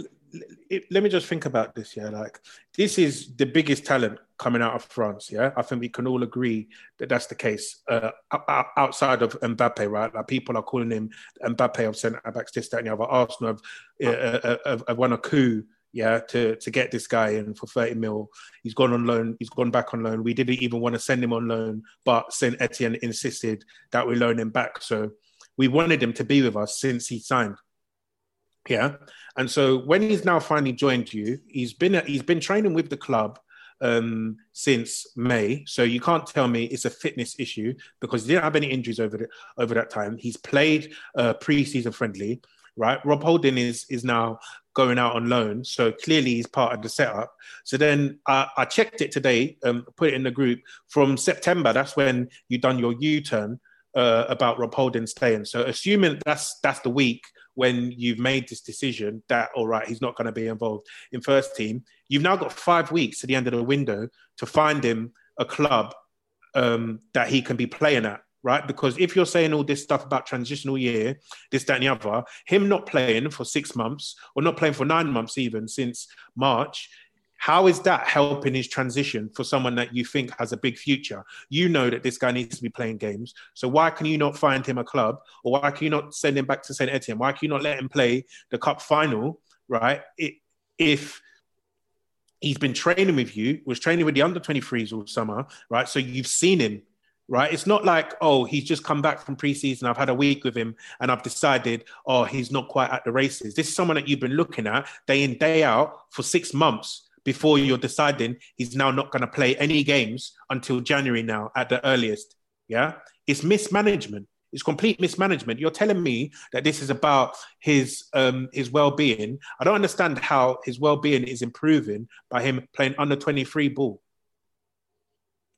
it, let me just think about this. Yeah, like this is the biggest talent coming out of France. Yeah, I think we can all agree that that's the case. Uh, outside of Mbappe, right? Like people are calling him Mbappe of centre backs, this, that, and the other. Arsenal have, uh, uh, have, have won a coup. Yeah, to to get this guy in for 30 mil. He's gone on loan. He's gone back on loan. We didn't even want to send him on loan, but Saint Etienne insisted that we loan him back. So we wanted him to be with us since he signed. Yeah, and so when he's now finally joined you, he's been he's been training with the club um, since May. So you can't tell me it's a fitness issue because he didn't have any injuries over the, over that time. He's played uh, pre-season friendly, right? Rob Holding is is now going out on loan, so clearly he's part of the setup. So then I, I checked it today, um, put it in the group. From September, that's when you done your U-turn uh, about Rob Holding staying. So assuming that's that's the week when you've made this decision that all right, he's not going to be involved in first team. You've now got five weeks to the end of the window to find him a club um, that he can be playing at, right? Because if you're saying all this stuff about transitional year, this, that, and the other, him not playing for six months or not playing for nine months even since March, how is that helping his transition for someone that you think has a big future? You know that this guy needs to be playing games. So why can you not find him a club? Or why can you not send him back to St. Etienne? Why can you not let him play the cup final, right? It, if he's been training with you, was training with the under 23s all summer, right? So you've seen him, right? It's not like, oh, he's just come back from preseason. I've had a week with him and I've decided, oh, he's not quite at the races. This is someone that you've been looking at day in, day out for six months before you're deciding he's now not going to play any games until January now at the earliest. Yeah. It's mismanagement. It's complete mismanagement. You're telling me that this is about his um, his well-being. I don't understand how his well-being is improving by him playing under 23 ball.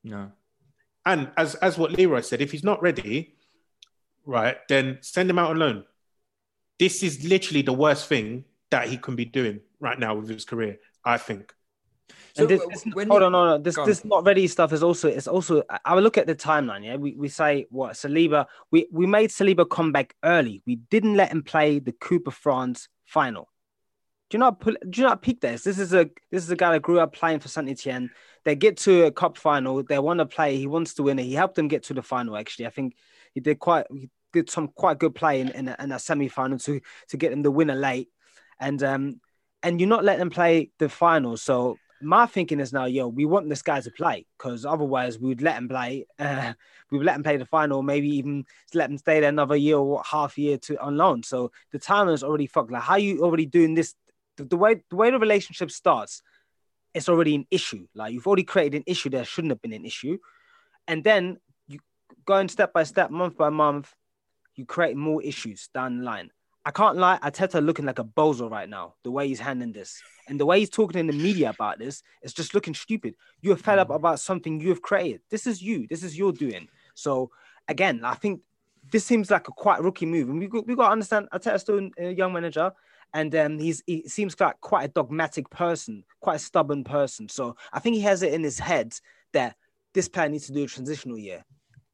No. And as as what Leroy said, if he's not ready, right, then send him out on loan. This is literally the worst thing that he can be doing right now with his career, I think. and this, this, hold on, no, no. This this not ready stuff is also it's also. I will look at the timeline. Yeah, we, we say what Saliba. We we made Saliba come back early. We didn't let him play the Coupe of France final. Do you not put? Do you not peak this? This is a this is a guy that grew up playing for Saint Etienne. They get to a cup final. They want to play. He wants to win it. He helped them get to the final. Actually, I think he did quite he did some quite good play in in a, in a semi final to to get them the winner late, and um and you're not letting them play the final. So my thinking is now, yo, we want this guy to play because otherwise we would let him play. [laughs] Uh, we would let him play the final, maybe even let him stay there another year or half year to on loan. So the timing is already fucked. Like how you already doing this? The, the way the way the relationship starts, it's already an issue. Like you've already created an issue that shouldn't have been an issue, and then you going step by step, month by month, you create more issues down the line. I can't lie, Arteta looking like a bozo right now, the way he's handling this. And the way he's talking in the media about this is just looking stupid. You're fed up about something you have created. This is you. This is your doing. So again, I think this seems like a quite rookie move. And we got, we got to understand Arteta's still a young manager. And um, he's he seems like quite a dogmatic person, quite a stubborn person. So I think he has it in his head that this player needs to do a transitional year.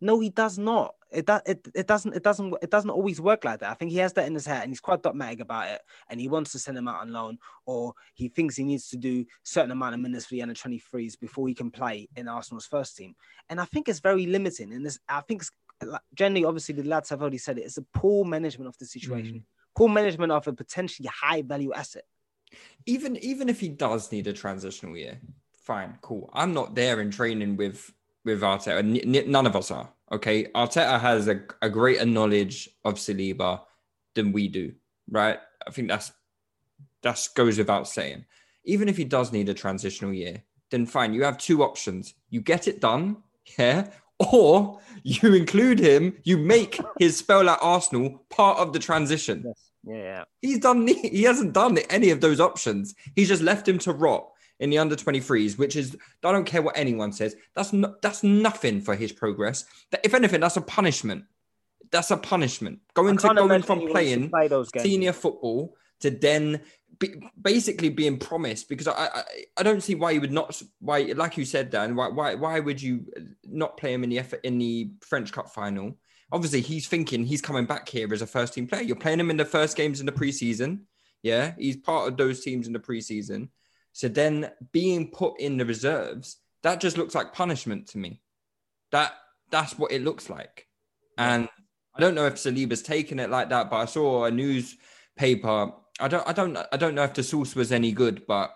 No, he does not. It, do, it, it doesn't it doesn't it doesn't always work like that. I think he has that in his head and he's quite dogmatic about it and he wants to send him out on loan or he thinks he needs to do certain amount of minutes for the under 23s before he can play in Arsenal's first team. And I think it's very limiting. And this I think generally obviously the lads have already said it, it's a poor management of the situation. Mm. Poor management of a potentially high value asset. Even even if he does need a transitional year, fine, cool. I'm not there in training with with Arteta. N- none of us are. Okay, Arteta has a, a greater knowledge of Saliba than we do, right? I think that's that goes without saying. Even if he does need a transitional year, then fine. You have two options: you get it done, yeah, or you include him. You make his spell at Arsenal part of the transition. Yes. Yeah, he's done. [laughs] He hasn't done any of those options. He's just left him to rot in the under 23s, which is I don't care what anyone says. That's not that's nothing for his progress. If anything, that's a punishment. That's a punishment. Going to going from playing play senior football to then be, basically being promised because I, I I don't see why you would not why like you said Dan why why why would you not play him in the effort in the French Cup final? Obviously, he's thinking he's coming back here as a first team player. You're playing him in the first games in the preseason. Yeah, he's part of those teams in the preseason. So then being put in the reserves, that just looks like punishment to me. That that's what it looks like. And I don't know if Saliba's taken it like that, but I saw a newspaper. I don't I don't I don't know if the source was any good, but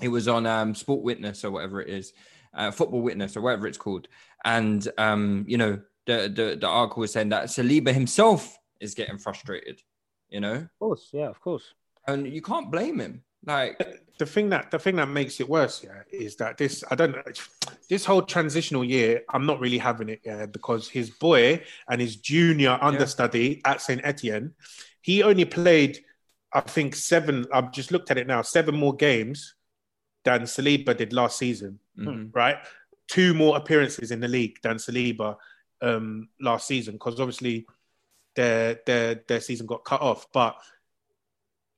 it was on um, Sport Witness or whatever it is, uh, Football Witness or whatever it's called. And um, you know, the, the the article was saying that Saliba himself is getting frustrated. You know, of course, yeah, of course. And you can't blame him. Like the thing that the thing that makes it worse, yeah, is that this I don't know this whole transitional year, I'm not really having it, yeah, because his boy and his junior understudy yeah. at Saint Etienne, he only played, I think seven. I've just looked at it now, seven more games than Saliba did last season, mm-hmm. right? Two more appearances in the league than Saliba um, last season, because obviously their their their season got cut off, but.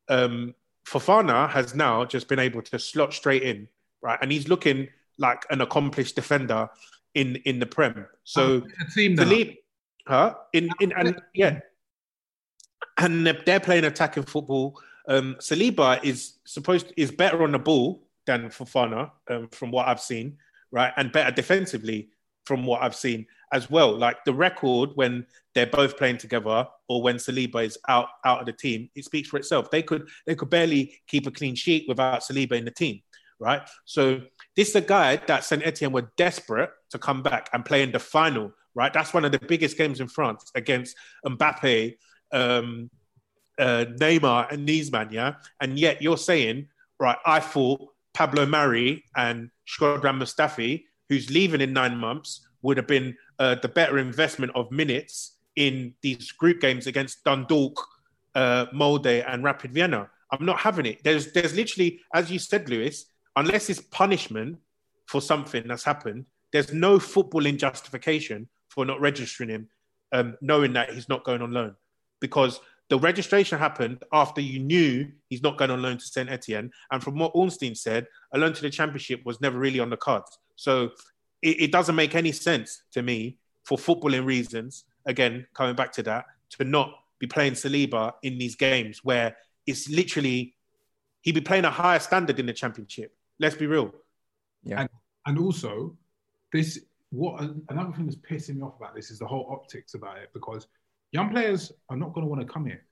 Um, Fofana has now just been able to slot straight in, right? And he's looking like an accomplished defender in in the Prem. So team now. Saliba, huh? In in and yeah, and they're- they're playing attacking football. Um, Saliba is supposed is better on the ball than Fofana, um, from what I've seen, right, and better defensively from what I've seen as well. Like the record when they're both playing together, or when Saliba is out out of the team, it speaks for itself. They could they could barely keep a clean sheet without Saliba in the team, right? So this is a guy that Saint Etienne were desperate to come back and play in the final, right? That's one of the biggest games in France against Mbappe, um, uh, Neymar, and Niesman, yeah. And yet you're saying, right? I thought Pablo Mari and Shkodran Mustafi, who's leaving in nine months, would have been uh, the better investment of minutes in these group games against Dundalk, uh, Molde, and Rapid Vienna. I'm not having it. There's, there's literally, as you said, Lewis, unless it's punishment for something that's happened, there's no footballing justification for not registering him, um, knowing that he's not going on loan, because the registration happened after you knew he's not going on loan to Saint Etienne, and from what Ornstein said, a loan to the Championship was never really on the cards. So it, it doesn't make any sense to me for footballing reasons. Again, coming back to that, to not be playing Saliba in these games where it's literally he'd be playing a higher standard in the Championship. Let's be real. Yeah. And, and also, this what another thing that's pissing me off about this is the whole optics about it because young players are not going to want to come here.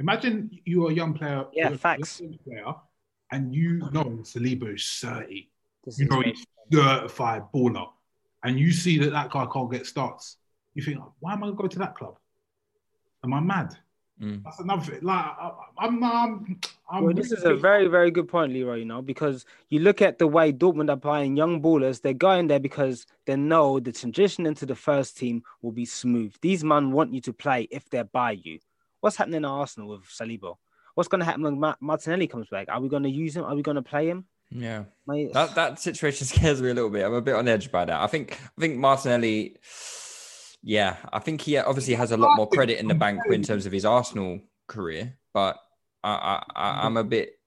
Imagine you're a young player, Yeah, you're facts. player, and you know Saliba is thirty. This You is know he's certified baller, and you see that that guy can't get starts. You think, why am I going to go to that club? Am I mad? Mm. That's another thing. Like, I, I'm, I'm, I'm Well, this is a very, very good point, Leroy. You know, because you look at the way Dortmund are buying young ballers, they're going there because they know the transition into the first team will be smooth. These men want you to play if they're by you. What's happening at Arsenal with Saliba? What's going to happen when Martinelli comes back? Are we going to use him? Are we going to play him? Yeah. Mate, That that situation [laughs] scares me a little bit. I'm a bit on edge by that. I think I think Martinelli, yeah, I think he obviously has a lot more credit in the bank in terms of his Arsenal career, but I, I, I I'm a bit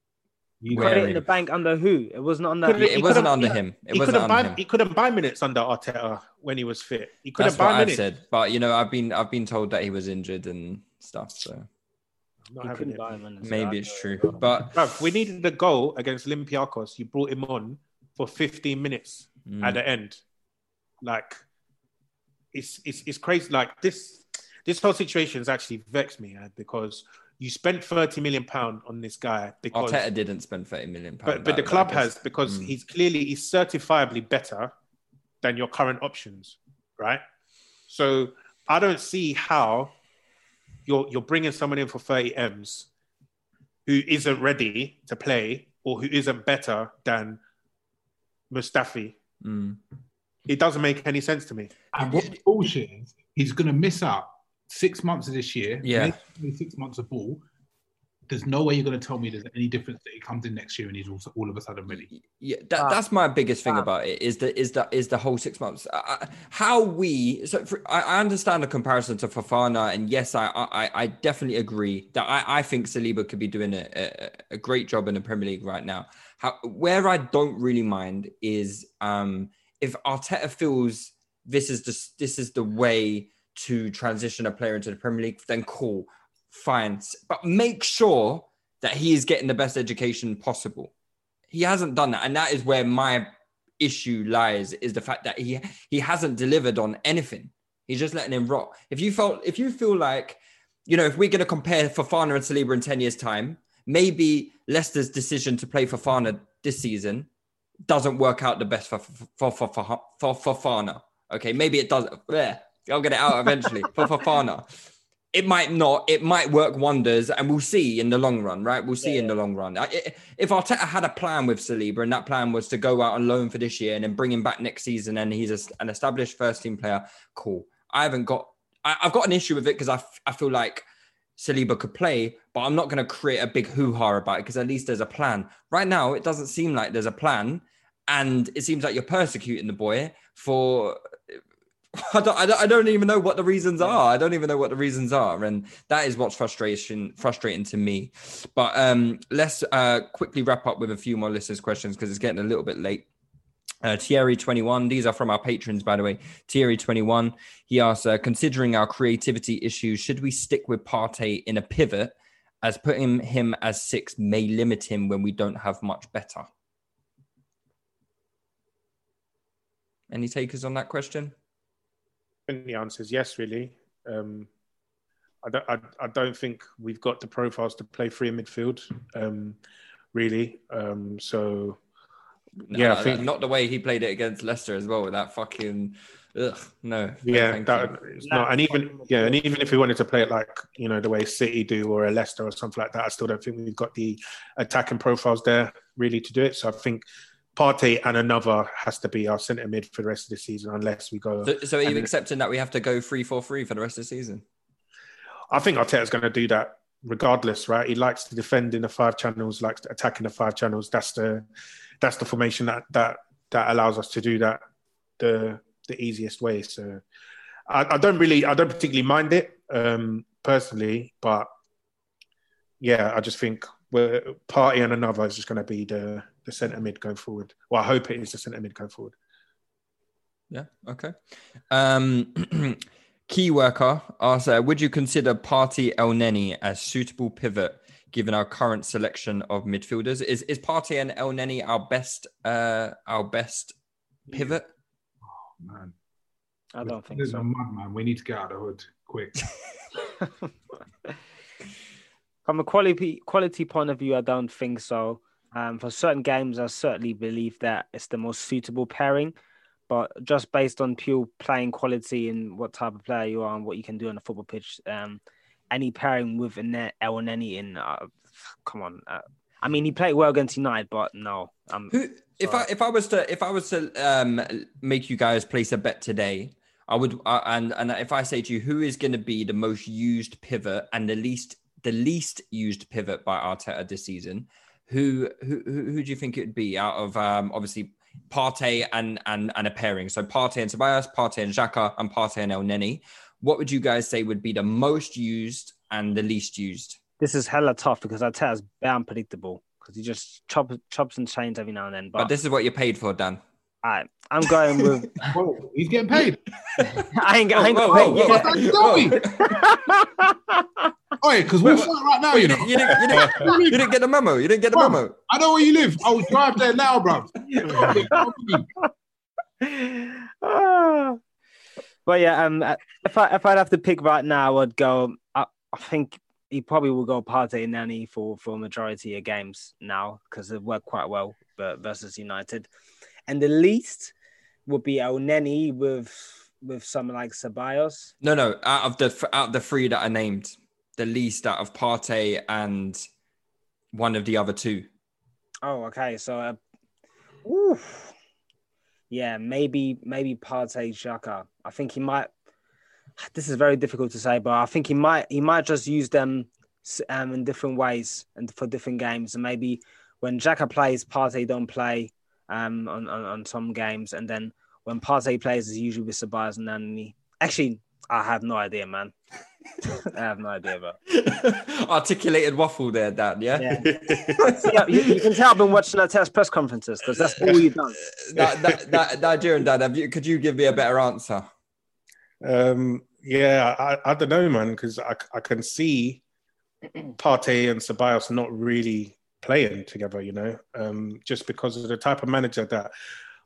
credit in the bank under who? It wasn't under. Could've- it wasn't under he- him. It he wasn't couldn't under buy. him. He couldn't buy minutes under Arteta when he was fit. He couldn't That's what buy I've said. But you know, I've been I've been told that he was injured and stuff. So I'm not He having couldn't it. buy him. and- maybe it's true. But Bruv, we needed a goal against Olympiacos. You brought him on for 15 minutes Mm. at the end. Like, it's it's it's crazy. Like this this whole situation has actually vexed me uh, because you spent 30 million pound on this guy because Arteta didn't spend 30 million pounds. but but the club has because he's clearly he's certifiably better than your current options, right? So I don't see how you're you're bringing someone in for 30 m's who isn't ready to play or who isn't better than Mustafi. Mm. It doesn't make any sense to me. And what the bullshit is, he's going to miss out six months of this year. Yeah. six months of ball. There's no way you're going to tell me there's any difference that he comes in next year and he's also all of a sudden ready. Yeah, that, that's my biggest thing about it is that is that is the whole six months. Uh, how we so for, I, I understand the comparison to Fofana, and yes, I I, I definitely agree that I, I think Saliba could be doing a, a, a great job in the Premier League right now. How, where I don't really mind is um, if Arteta feels this is the this is the way to transition a player into the Premier League, then cool, fine, but make sure that he is getting the best education possible. He hasn't done that and that is where my issue lies is the fact that he he hasn't delivered on anything. He's just letting him rot. If you felt if you feel like you know if we're going to compare Fofana and Saliba in 10 years time maybe Leicester's decision to play Fofana this season doesn't work out the best for for for for, for, Fofana okay maybe it does yeah I'll get it out eventually for [laughs] Fofana it might not. It might work wonders, and we'll see in the long run, right? We'll see in the long run. I- I- If Arteta had a plan with Saliba, and that plan was to go out on loan for this year and then bring him back next season, and he's a, an established first team player, cool. I haven't got. I, I've got an issue with it because I, f- I feel like Saliba could play, but I'm not going to create a big hoo ha about it because at least there's a plan. Right now, it doesn't seem like there's a plan, and it seems like you're persecuting the boy for I don't, I don't, I don't even know what the reasons are. I don't even know what the reasons are, and that is what's frustration frustrating to me. But um, let's uh, quickly wrap up with a few more listeners' questions because it's getting a little bit late. Uh, Thierry21, these are from our patrons, by the way. Thierry21, he asks, uh, considering our creativity issues, should we stick with Partey in a pivot as putting him as six may limit him when we don't have much better? Any takers on that question? Think the answer is yes, really. Um, I, don't, I, I don't think we've got the profiles to play free in midfield, um, really. Um, so, yeah, I think not the way he played it against Leicester as well with that fucking. Ugh, no. no, yeah, that, it's not. And even yeah, and even if we wanted to play it like you know the way City do or a Leicester or something like that, I still don't think we've got the attacking profiles there really to do it. So I think Partey and another has to be our centre mid for the rest of the season, unless we go. So, so are you accepting that we have to go three four three for the rest of the season? I think Arteta's going to do that regardless, right? He likes to defend in the five channels, likes to attack in the five channels. That's the that's the formation that that that allows us to do that the the easiest way. So I, I don't really, I don't particularly mind it um, personally, but yeah, I just think we're Partey and another is just going to be the the centre mid going forward. Well, I hope it is the centre mid going forward. Yeah. Okay. Um, [clears throat] key worker asks, uh, would you consider Partey El Neni as suitable pivot given our current selection of midfielders? Is is Partey and Elneny our best uh, our best pivot? Oh, man, I don't think there's so. a madman. We need to get out of the hood quick. [laughs] [laughs] From a quality quality point of view, I don't think so. Um, for certain games, I certainly believe that it's the most suitable pairing. But just based on pure playing quality and what type of player you are and what you can do on the football pitch, um, any pairing with a Elneny in, uh, come on. Uh, I mean, he played well against United, but no. Um, Who, if I if I was to if I was to um, make you guys place a bet today, I would uh, and and if I say to you who is going to be the most used pivot and the least the least used pivot by Arteta this season, who who who, do you think it would be out of um, obviously Partey and and and a pairing? So Partey and Tobias, Partey and Xhaka, and Partey and Elneny. What would you guys say would be the most used and the least used? this is hella tough because Arteta's very unpredictable because he just chop, chops and chains every now and then. But, But this is what you're paid for, Dan. I, I'm going with. [laughs] Whoa, he's getting paid. [laughs] I ain't, I ain't Whoa, got whoa, paid whoa, yet. whoa. Oi, because we're fighting right now, Wait, you you, know. didn't, you, didn't, you, didn't, [laughs] you didn't get the memo. You didn't get the Bruv, memo. I know where you live. I will drive there now, bro. But yeah, um, if I if I'd have to pick right now, I'd go. I, I think he probably will go Partey and Nani for for majority of games now because they've worked quite well, but versus United, and the least would be Elneny with with someone like Ceballos. No, no. Out of the out of the three that I named, the least out of Partey and one of the other two. Oh, okay. So, uh, oof. yeah, maybe maybe Partey Xhaka. I think he might. This is very difficult to say, but I think he might he might just use them um, in different ways and for different games. And maybe when Xhaka plays, Partey don't play um, on, on on some games, and then when Partey plays, is usually with Ceballos and Nani. Actually, I have no idea, man. [laughs] I have no idea, but [laughs] Articulated waffle there, Dan. Yeah. [laughs] yeah, you, you can tell I've been watching that test press conferences because that's all he does. that, that, that, Nigerian Dan, have you, could you give me a better answer? Um, yeah, I, I don't know, man, because I, I can see Partey and Ceballos not really playing together, you know, um, just because of the type of manager that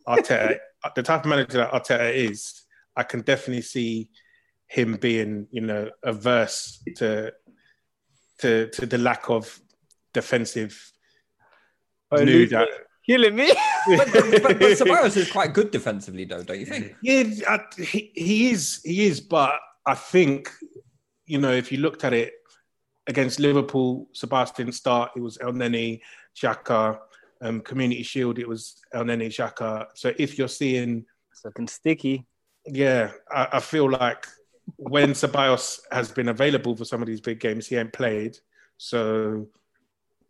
Arteta, [laughs] the type of manager that Arteta is. I can definitely see him being, you know, averse to to to the lack of defensive. Oh, knew that killing me. [laughs] but, but, but, but Ceballos is quite good defensively, though, don't you think? Yeah, I, he, he is. He is. But I think, you know, if you looked at it against Liverpool, Sebastian start, it was Elneny, Xhaka. Um, Community Shield, it was Elneny, Xhaka. So if you're seeing, It's looking sticky. yeah, I, I feel like when Ceballos has been available for some of these big games, he ain't played. So,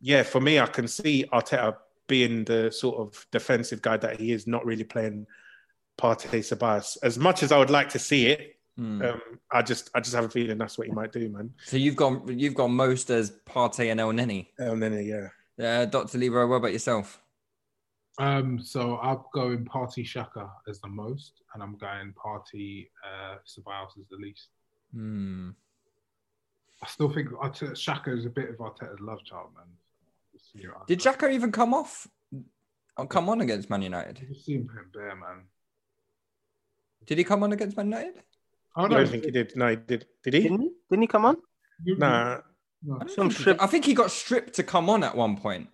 yeah, for me, I can see Arteta being the sort of defensive guy that he is, not really playing Partey Ceballos. As much as I would like to see it, Hmm. um, I just I just have a feeling that's what he might do, man. So you've gone you've gone most as Partey and Elneny. El Neni, yeah. Uh, Dr. Leroy, what about yourself? Um, so I'm going Partey Xhaka as the most, and I'm going Partey uh, Ceballos as the least. Hmm. I still think Xhaka is a bit of Arteta's love child, man. Just, Did Xhaka even come off? Oh, come on against Man United. I just see him playing bare, man. Did he come on against Man United? Oh I don't think he did. No, he did. Did he? Didn't he? Didn't he come on? Nah. no. I, Some think he, strip- I think he got stripped to come on at one point.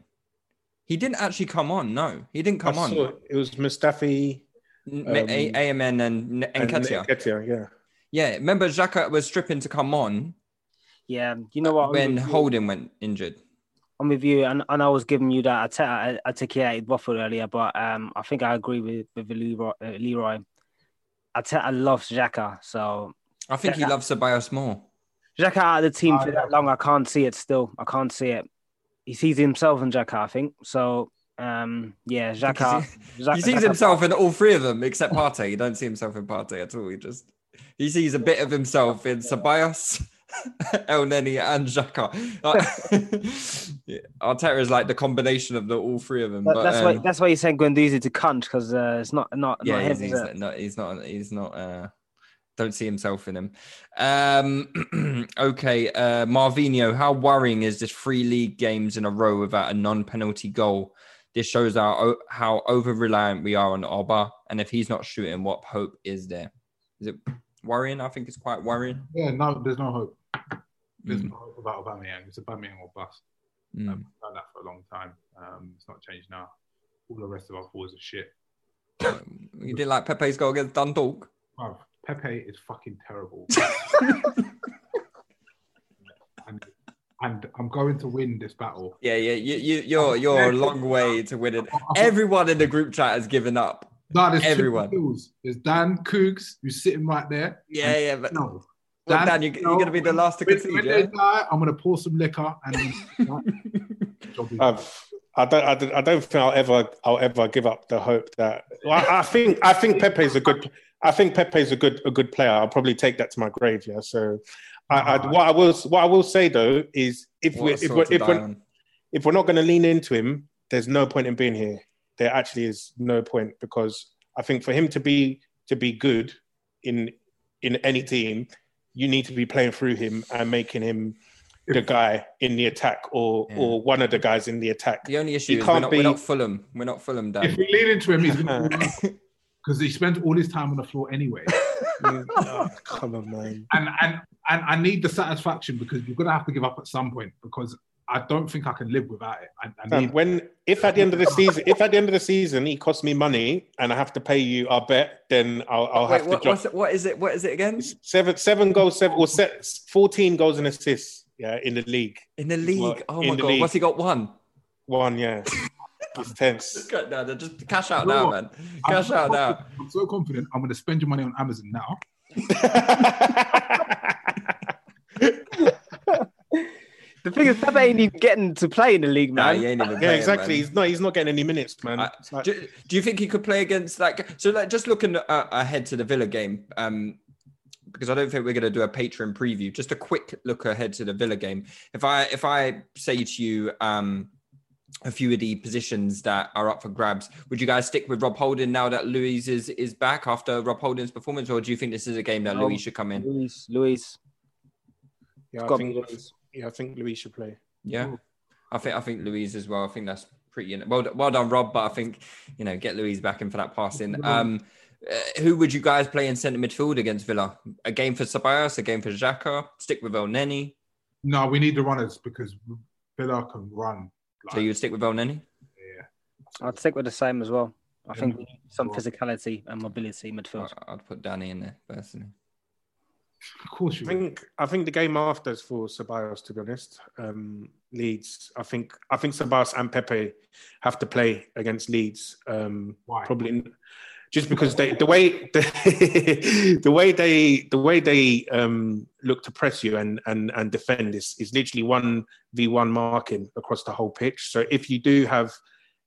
He didn't actually come on. No, he didn't come I on. saw it was Mustafi N- um, A- AMN and and Nketiah. Nketiah, yeah. Yeah, remember Xhaka was stripping to come on Yeah, you know what? I'm when. Holding went injured. I'm with you, and, and I was giving you that I took Arteta articulated waffle earlier, but um, I think I agree with with Leroy. Uh, Leroy. Arteta love Xhaka, so I think he loves Ceballos more. Xhaka out of the team I for that long, I can't see it. Still, I can't see it. He sees himself in Xhaka, I think. So, um, yeah, Xhaka. [laughs] He Xhaka- sees Xhaka- himself in all three of them except Partey. He don't see himself in Partey at all. He just he sees a bit of himself in Ceballos, [laughs] Elneny, and Xhaka. [laughs] yeah, [laughs] Arteta is like the combination of the all three of them. That- but, that's why. um, That's why you're saying Guendouzi to cunt because uh, it's not not yeah, not he's, is he's not, he's not. He's not. Uh, don't see himself in him. Um, [clears throat] okay, uh, Marvino, how worrying is this three league games in a row without a non-penalty goal? This shows our how over reliant we are on Oba, and if he's not shooting, what hope is there? Is it worrying? I think it's quite worrying. Yeah, no, there's no hope. There's Mm. no hope about Aubameyang. It's Aubameyang or bust. Mm. Um, done that for a long time. Um, it's not changed now. All the rest of our forwards are shit. You didn't like Pepe's goal against Dundalk. Bruv, Pepe is fucking terrible. [laughs] and, and I'm going to win this battle. Yeah, yeah, you, you, you're you're a long way to win it. Everyone in the group chat has given up. No, there's Everyone. There's Dan Coogs, who's sitting right there. Yeah, yeah, but no. Well, Dan, you, you're going to be the last to when, concede, when yeah? die, I'm going to pour some liquor and [laughs] job. I've, um, I don't, I don't, I don't think I'll ever, I'll ever give up the hope that. Well, I, I think, I think Pepe's a good, I think Pepe's a good, a good player. I'll probably take that to my grave. Yeah. So, I, I, what I will, what I will say though is, if What we, a if sword we're, if we're, if we're not going to lean into him, there's no point in being here. There actually is no point because I think for him to be to be good in in any team, you need to be playing through him and making him the guy in the attack or Yeah. or one of the guys in the attack. The only issue You is we're can't not, be- we're not Fulham. We're not Fulham, Dan. If we lean into him, he's going [laughs] to because he spent all his time on the floor anyway. [laughs] Oh, come on, man. and and and I need the satisfaction because you're going to have to give up at some point because I don't think I can live without it. I, I Fam, need, when if at the end of the season, if at the end of the season he costs me money and I have to pay you our bet, then I'll, I'll Wait, have what, to what's drop it, what is it? What is it again? seven seven goals, seven or se- fourteen goals and assists. Yeah, in the league. In the league? Well, oh my god! league. What's he got? One. One, yeah. [laughs] It's tense. Just cut. Just cash out No, now, man. I'm Cash so out now. I'm so confident. I'm going to spend your money on Amazon now. [laughs] [laughs] The thing is, Pepe ain't even getting to play in the league, Nah, man. he ain't even yeah, playing, exactly. man. He's not. He's not getting any minutes, man. I- It's like- do, do you think he could play against like so? Like just looking uh, ahead to the Villa game, um, because I don't think we're going to do a Patreon preview. Just a quick look ahead to the Villa game. If I if I say to you, um, a few of the positions that are up for grabs, would you guys stick with Rob Holding now that Luiz is is back after Rob Holding's performance, or do you think this is a game that No. Luiz should come in? Luiz, Luiz. yeah, It's I got to be think. Luiz. Yeah, I think Luiz should play. Yeah, I think I think Luiz as well. I think that's pretty well. Well done, Rob. But I think you know get Luiz back in for that passing. Um, uh, who would you guys play in centre midfield against Villa? A game for Ceballos, a game for Xhaka. Stick with Elneny. No, we need the runners because Villa can run. So you would stick with Elneny. Yeah. I'd stick with the same as well. I Yeah. think we need some physicality and mobility midfield. I'd put Danny in there personally. Of course you I think. I think the game after is for Ceballos. To be honest, um, Leeds. I think. I think Ceballos and Pepe have to play against Leeds. Um, Why? Probably just because they the way the, [laughs] the way they the way they um, look to press you and and and defend is is literally one v one marking across the whole pitch. So if you do have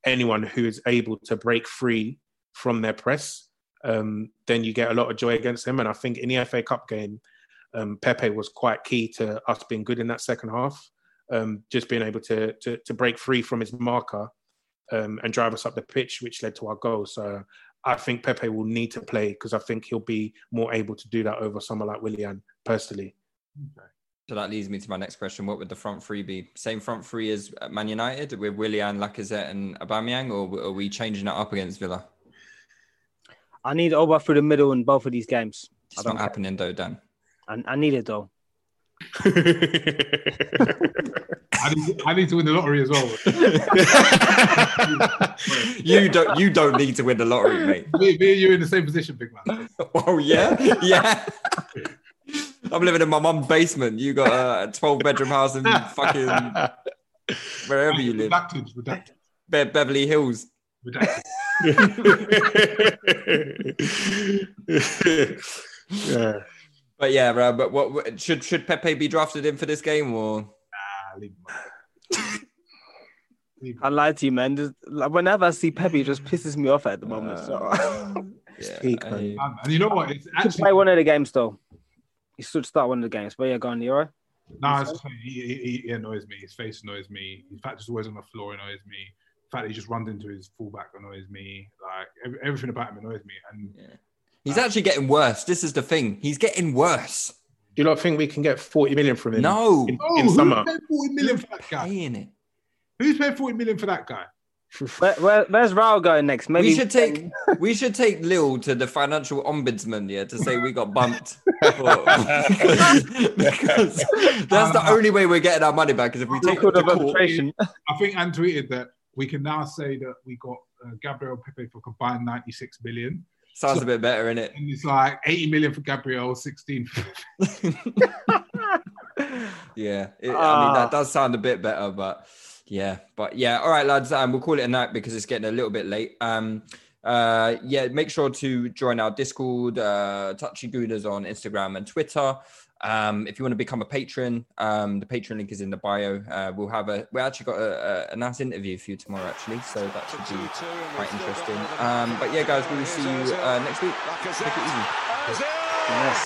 anyone who is able to break free from their press, um, then you get a lot of joy against them. And I think in the FA Cup game, um, Pepe was quite key to us being good in that second half. Um, just being able to, to to break free from his marker um, and drive us up the pitch, which led to our goal. So I think Pepe will need to play because I think he'll be more able to do that over someone like Willian personally. So that leads me to my next question. What would the front three be? Same front three as Man United with Willian, Lacazette, and Aubameyang, or are we changing it up against Villa? I need Oba through the middle in both of these games. It's not happening though, Dan. I, I need it though. [laughs] I need, I need to win the lottery as well. [laughs] you don't. You don't need to win the lottery, mate. me, me and you in the same position, big man. [laughs] Oh yeah, yeah. I'm living in my mum's basement. You got a 12 bedroom house in fucking wherever you live. Redacted, redacted. Be- Beverly Hills. Redacted. yeah. But yeah, bro, but what what- should should Pepe be drafted in for this game or? Nah, leave him alone. I lied to you, man. Just, like, whenever I see Pepe, it just pisses me off at the moment. So. [laughs] Yeah, Speak, I- man. Um, and you know what? It's He should actually play one of the games though. He should start one of the games. But yeah, go on, Leroy. no, it's, he, he, he annoys me. His face annoys me. In fact, just always on the floor annoys me. The fact that he just runs into his fullback annoys me. Like every, everything about him annoys me. And He's actually getting worse. This is the thing. He's getting worse. Do you not think we can get 40 million from him? No. In, oh, in who's summer. paying forty million for that guy? Paying it. Who's paying forty million for that guy? Where, where, where's Raul going next? Maybe [laughs] we should take we should take Lil to the financial ombudsman, yeah, to say we got bumped. [laughs] Because, [laughs] because that's the uh, only way we're getting our money back is if we take it record to court. I think Anne tweeted that we can now say that we got uh, Gabriel Pepe for combined 96 million. Sounds a bit better, innit? And it's like 80 million for Gabriel, 16 for [laughs] [laughs] Yeah, it, I mean Ah. that does sound a bit better, but yeah, but yeah. All right, lads, um, we'll call it a night because it's getting a little bit late. Um, uh, yeah, make sure to join our Discord, uh, Touchy Gooners on Instagram and Twitter. Um, if you want to become a patron, um, the Patreon link is in the bio. Uh, we'll have a we actually got a, a, a nice interview for you tomorrow, actually, so that should be quite interesting. Um, but yeah, guys, we will see you uh, next week. Take it easy. Yes.